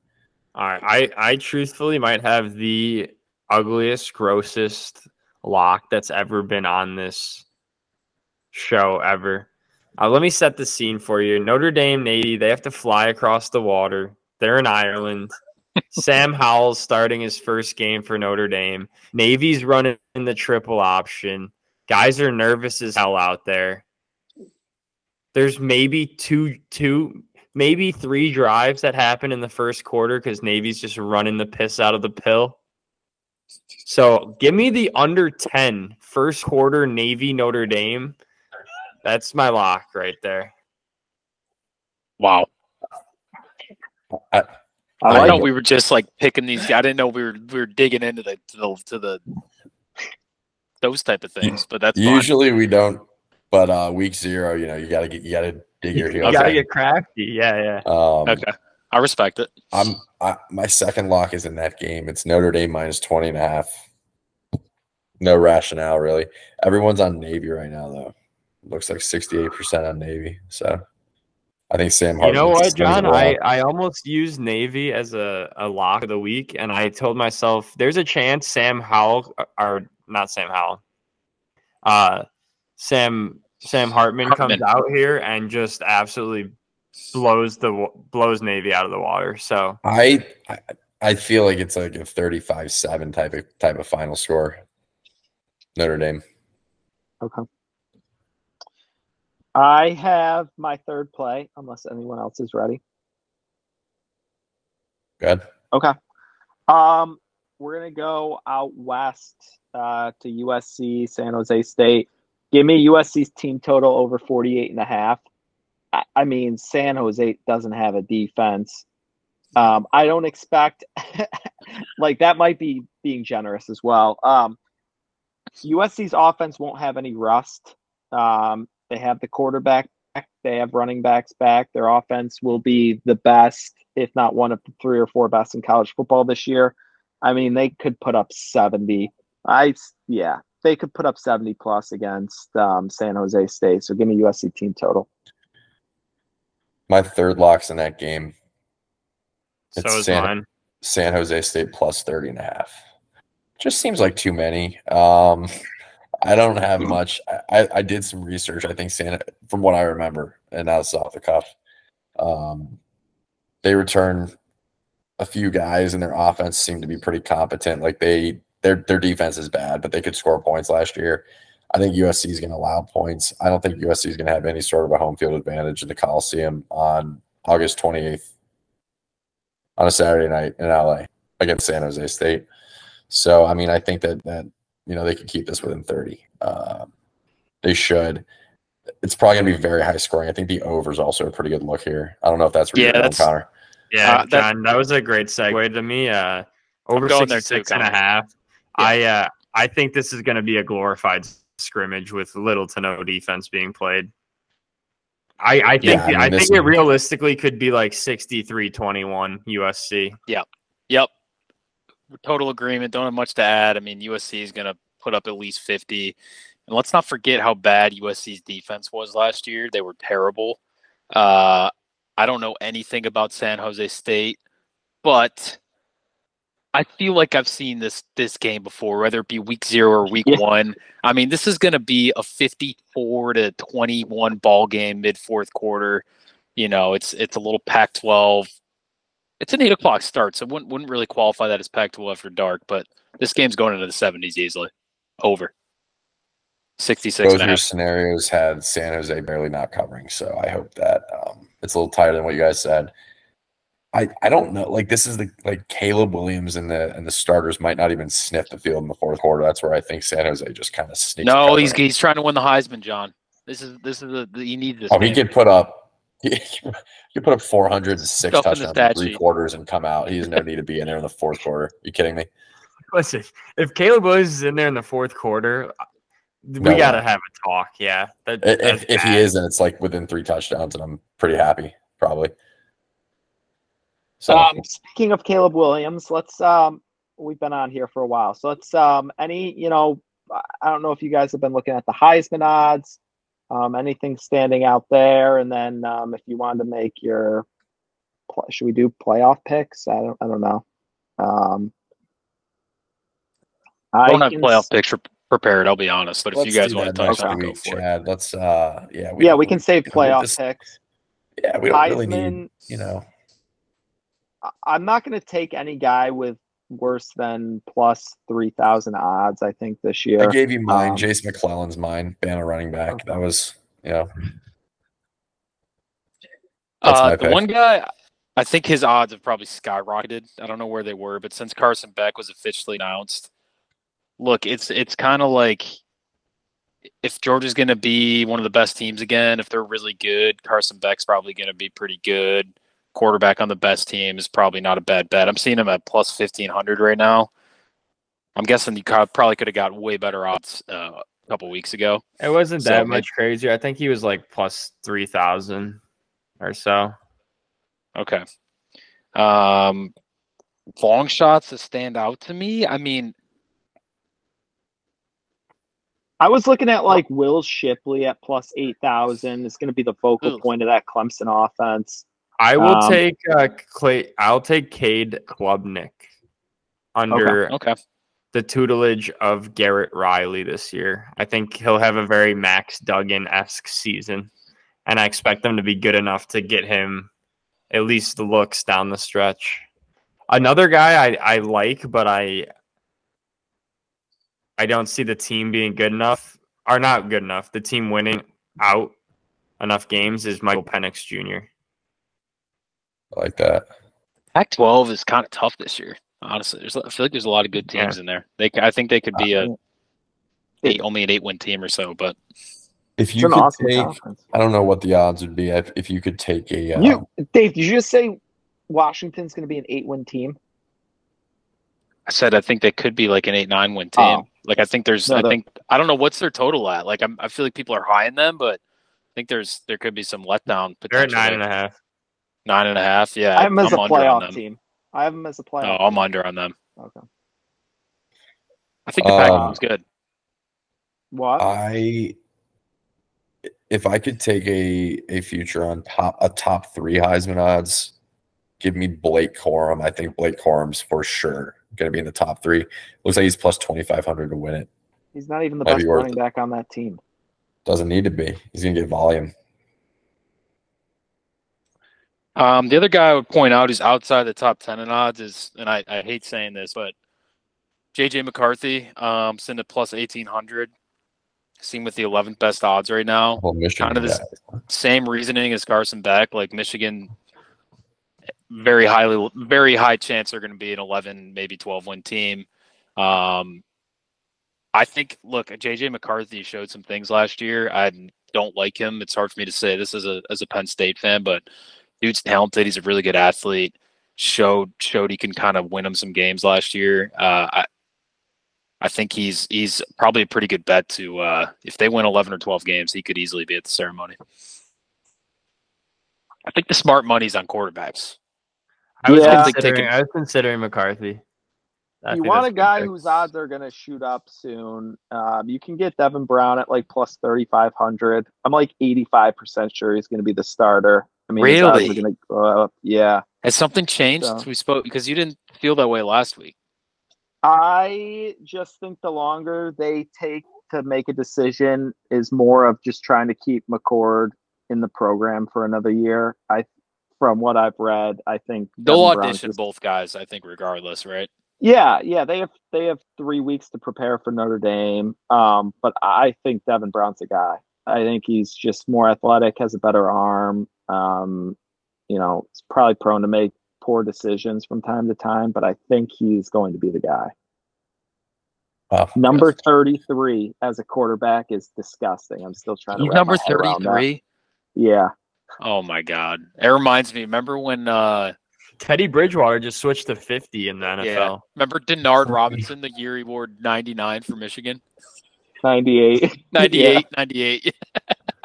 All right. I, I truthfully might have the ugliest, grossest lock that's ever been on this show ever. Uh, let me set the scene for you. Notre Dame Navy, they have to fly across the water. They're in Ireland. Sam Howell's starting his first game for Notre Dame. Navy's running the triple option. Guys are nervous as hell out there. There's maybe two, two, maybe three drives that happen in the first quarter because Navy's just running the piss out of the pill. So give me the under 10 first quarter Navy Notre Dame. That's my lock right there. Wow. I, I I, like thought it. we were just like picking these. I didn't know we were we were digging into the to the, to the those type of things. But that's fine. Usually we don't, but uh week zero, you know, you gotta get you gotta dig your heels. You gotta in. get crafty. Yeah, yeah. Um, okay. I respect it. I'm I, my second lock is in that game. It's Notre Dame minus 20 and a half. No rationale really. Everyone's on Navy right now though. Looks like 68% on Navy. So I think Sam You know what, John? I. I almost used Navy as a, a lock of the week, and I told myself there's a chance Sam Howell, or not Sam Howell, uh, Sam Sam Hartman, Hartman. comes out here and just absolutely blows the blows Navy out of the water. So I I I feel like it's like a 35-7 type of type of final score. Notre Dame. Okay. I have my third play, unless anyone else is ready. Good. Okay. Um, we're gonna go out west uh, to USC, San Jose State. Give me USC's team total over 48 and a half. I, I mean, San Jose doesn't have a defense. Um, I don't expect like that might be being generous as well. Um, USC's offense won't have any rust. Um, they have the quarterback back, they have running backs back. Their offense will be the best, if not one of the three or four best in college football this year. I mean, they could put up 70. I yeah, they could put up 70 plus against um, San Jose State. So give me USC team total. My third lock's in that game. so is San- mine. San Jose State plus 30 and a half. Just seems like too many. Um, I don't have much. I, I, did some research. I think Santa, from what I remember, and that's off the cuff, um, they return a few guys, and their offense seemed to be pretty competent. Like they, their their defense is bad, but they could score points last year. I think USC is going to allow points. I don't think USC is going to have any sort of a home field advantage in the Coliseum on August 28th on a Saturday night in LA against San Jose State. So, I mean, I think that that you know they could keep this within 30. Um, they should. It's probably going to be very high scoring. I think the over is also a pretty good look here. I don't know if that's where Yeah, that's- Connor. Yeah, Uh, that- John, that was a great segue to me. Uh, over going there too, 66 and a Connor. half. I uh, I think this is going to be a glorified scrimmage with little to no defense being played. I, I think Yeah, I mean, I, think it is- realistically could be like 63-21 USC. Yep. Yep. Total agreement. Don't have much to add. I mean, USC is going to put up at least 50. And let's not forget how bad USC's defense was last year. They were terrible. Uh, I don't know anything about San Jose State, but I feel like I've seen this this game before, whether it be week zero or week Yeah. one. I mean, this is going to be a 54 to 21 ball game mid fourth quarter. You know, it's it's a little Pac-12 it's an eight o'clock start, so wouldn't wouldn't really qualify that as Pac-12 after dark. But this game's going into the seventies easily. Over. 66 Both your scenarios had San Jose barely not covering, so I hope that um, it's a little tighter than what you guys said. I, I don't know. Like this is the like Caleb Williams and the and the starters might not even sniff the field in the fourth quarter. That's where I think San Jose just kind of sneaks. No, he's he's trying to win the Heisman, John. This is this is the, the he needs this. Oh, he game. could put up. He could put up 406 Stuff touchdowns in stat three quarters and come out. He has no need to be in there in the fourth quarter. Are you kidding me? Listen, if Caleb Williams is in there in the fourth quarter, uh, we No got to have a talk. Yeah, that, If, if he is, then it's like within three touchdowns, and I'm pretty happy, probably. So Um, speaking of Caleb Williams, let's um, we've been on here for a while, so let's um, any you know, I- I don't know if you guys have been looking at the Heisman odds, um, anything standing out there, and then um, if you wanted to make your, should we do playoff picks? I don't, I don't know. Um, I don't have playoff s- picture prepared. I'll be honest, but if you guys want to that touch on it, go week, for it. Chad. Let's uh, yeah, yeah, we can save playoff this- picks. Yeah, we don't really need, you know. I'm not going to take any guy with worse than plus three thousand odds. I think this year. I gave you mine. Um, Jase McClellan's mine. Bama running back. That was, yeah. That's Uh, my the pick. one guy, I think his odds have probably skyrocketed. I don't know where they were, but since Carson Beck was officially announced, look, it's it's kind of like if Georgia's going to be one of the best teams again, if they're really good, Carson Beck's probably going to be pretty good. Quarterback on the best team is probably not a bad bet. I'm seeing him at plus fifteen hundred right now. I'm guessing you probably could have got way better odds uh, a couple weeks ago. It wasn't So that maybe- much crazier. I think he was like plus three thousand or so. Okay. Um, long shots that stand out to me. I mean, I was looking at like Will Shipley at plus eight thousand. It's going to be the focal Ugh. point of that Clemson offense. I will Um, take uh, Clay. I'll take Cade Klubnik under okay. the tutelage of Garrett Riley this year. I think he'll have a very Max Duggan esque season, and I expect them to be good enough to get him at least the looks down the stretch. Another guy I, I like, but I I don't see the team being good enough, or not good enough. The team winning out enough games is Michael Penix Jr. I like that. Pac-12 is kind of tough this year. Honestly, there's I feel like there's a lot of good teams in there. They c- I think they could be a eight, only an eight-win team or so, but If you could awesome take, conference. I don't know what the odds would be if, if you could take a. Uh, You, Dave, did you just say Washington's going to be an eight-win team? I said I think they could be like an eight-nine win team. Oh. Like I think there's No, I think I don't know what's their total at. Like I'm, I feel like people are high in them, but I think there's there could be some letdown They're at nine and a half. Nine and a half. Yeah, I have them as I'm a under on playoff team. I have them as a No, playoff. I'm team. under on them. Okay. I think the Pac-12 is uh, good. What? I if I could take a a future on top a top three Heisman odds, give me Blake Corum. I think Blake Corum's for sure going to be in the top three. Looks like he's plus twenty five hundred to win it. He's not even the might best be running it. back on that team. Doesn't need to be. He's going to get volume. Um, the other guy I would point out who's outside the top ten in odds is, and I, I hate saying this, but JJ McCarthy, um, sitting at plus eighteen hundred, seen with the eleventh best odds right now. Well, Kind of guy. Same reasoning as Carson Beck, like Michigan, very highly, very high chance they're going to be an eleven, maybe twelve win team. Um, I think, look, JJ McCarthy showed some things last year. I don't like him. It's hard for me to say this as a as a Penn State fan, but dude's talented. He's a really good athlete. Showed showed he can kind of win him some games last year. Uh, I I think he's he's probably a pretty good bet to uh, if they win eleven or twelve games, he could easily be at the ceremony. I think the smart money's on quarterbacks. I was Yeah. considering. Taking- I was considering McCarthy. I you want a guy pick. whose odds are going to shoot up soon. Um, you can get Devin Brown at like plus 3,500. I'm like 85% sure he's going to be the starter. I mean, Really? going to go up. Yeah. Has something changed So- since we spoke? Because you didn't feel that way last week. I just think the longer they take to make a decision is more of just trying to keep McCord in the program for another year. I, from what I've read, I think They'll audition just- both guys, I think, regardless, right? Yeah, yeah, they have they have three weeks to prepare for Notre Dame. Um, but I think Devin Brown's a guy. I think he's just more athletic, has a better arm. Um, you know, he's probably prone to make poor decisions from time to time, but I think he's going to be the guy. Wow. Number thirty-three as a quarterback is disgusting. I'm still trying to. Wrap number my head around that. 33. Yeah, Oh my God. It reminds me, remember when uh Teddy Bridgewater just switched to 50 in the NFL. Yeah. remember Denard Robinson the year he wore 99 for Michigan? ninety-eight. 98, 98.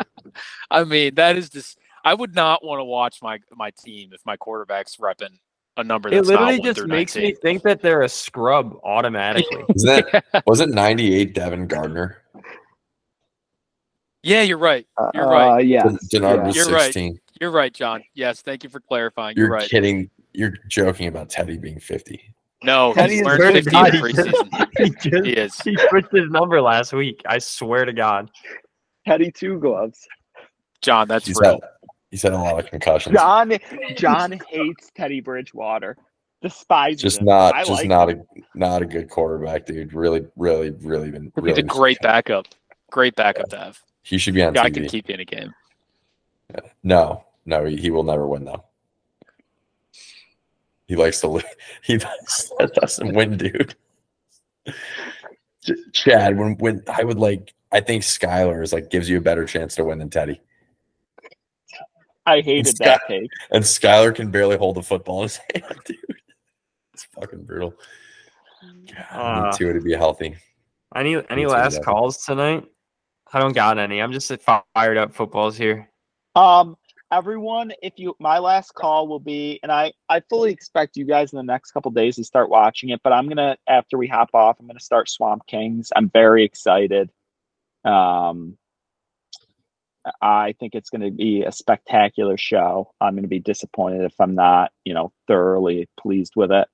I mean, that is just I would not want to watch my my team if my quarterback's repping a number It that's literally not 1 just makes 19. me think that they're a scrub automatically. Isn't that was it ninety eight Devin Gardner? Yeah, you're right. Uh, You're right. Uh, yeah, Denard yeah. was You're right. sixteen. You're right, John. Yes, thank you for clarifying. You're You're right. kidding. You're joking about Teddy being fifty. No, Teddy he's learned very 15 in preseason. he, just, He is. he switched his number last week. I swear to God. Teddy two gloves. John, that's He's real. had he's had a lot of concussions. John John hates Teddy Bridgewater. Despises just him. not I just like not him. a not a good quarterback, dude. Really, really, really been He's a great backup. Great backup to have. He should be on Guy TV. can keep you in a game. No, no, he, he will never win though. He likes to. li- He does, doesn't win, dude. Chad, when when I would like, I think Skylar is like gives you a better chance to win than Teddy. I hated that take. And Skylar can barely hold the football in his hand, dude. It's fucking brutal. God, I Uh, need Tua to be healthy. Any any last Devin. calls tonight? I don't got any. I'm just fired up. Football's here. Um, everyone, if you, my last call will be, and I, I fully expect you guys in the next couple days to start watching it. But I'm gonna, after we hop off, I'm gonna start Swamp Kings. I'm very excited. Um, I think it's gonna be a spectacular show. I'm gonna be disappointed if I'm not, you know, thoroughly pleased with it.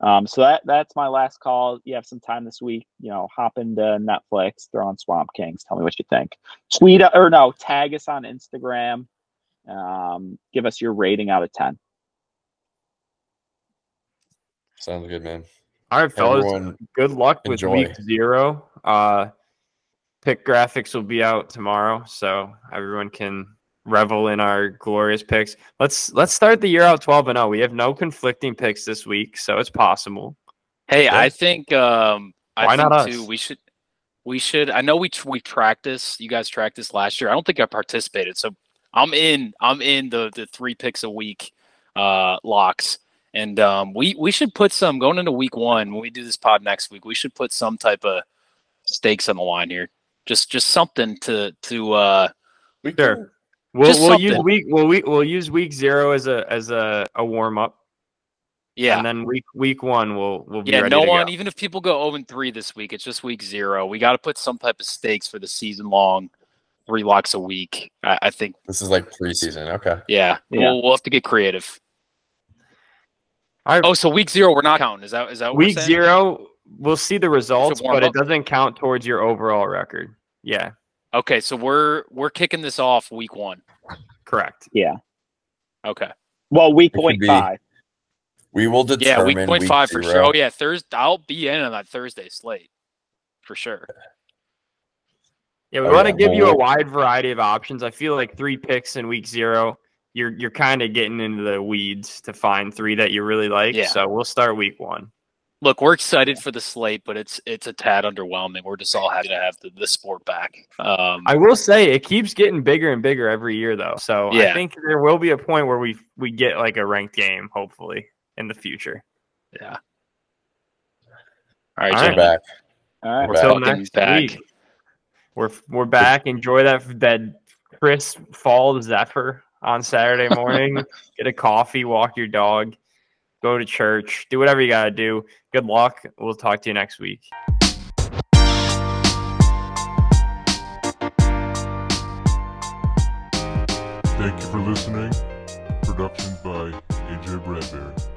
Um, so that that's my last call. You have some time this week, you know, hop into Netflix, throw on Swamp Kings. Tell me what you think. Tweet or no, tag us on Instagram. Um, give us your rating out of ten. Sounds good, man. All right, fellas. Everyone, good luck with enjoy. week zero. Uh, pick graphics will be out tomorrow, so everyone can revel in our glorious picks. Let's let's start the year out twelve and zero. We have no conflicting picks this week, so it's possible. Hey, Yeah. I think um I Why think not too us? we should we should I know we we practiced you guys practiced last year. I don't think I participated. So I'm in I'm in the the 3 picks a week uh locks. And um we we should put some going into week 1 when we do this pod next week. We should put some type of stakes on the line here. Just just something to to uh we Sure. can- We'll we'll use week we'll we, we'll use week zero as a as a, a warm up, yeah. and then week week one we'll we'll be Yeah, ready no to one. go. Even if people go 0 and 3 this week, it's just week zero. We got to put some type of stakes for the season long, three locks a week. I, I think. This is like preseason. Okay. Yeah, Yeah. We'll, we'll have to get creative. All right, Oh, so week zero, we're not counting. Is that is that what we're week zero we'll see the results, but it doesn't count towards your overall record. Yeah, Okay, so we're we're kicking this off week one. correct. Yeah. Okay. Well, week point be- five. We will determine. Yeah, determine week point five for sure. Oh yeah, Thursday. I'll be in on that Thursday slate for sure. Yeah, we Oh, want to yeah, give you a wide variety of options. I feel like three picks in week zero, you're you're kind of getting into the weeds to find three that you really like. Yeah. So we'll start week one. Look, we're excited for the slate, but it's it's a tad underwhelming. We're just all happy to have the, the sport back. Um, I will say it keeps getting bigger and bigger every year, though. So I think there will be a point where we we get like a ranked game, hopefully, in the future. yeah. All right, All We're back. All right. We're Until next back. week, we're we're back. Enjoy that that crisp fall zephyr on Saturday morning. Get a coffee, walk your dog, go to church, do whatever you gotta do. Good luck. We'll talk to you next week. Thank you for listening. Production by AJ Bradbury.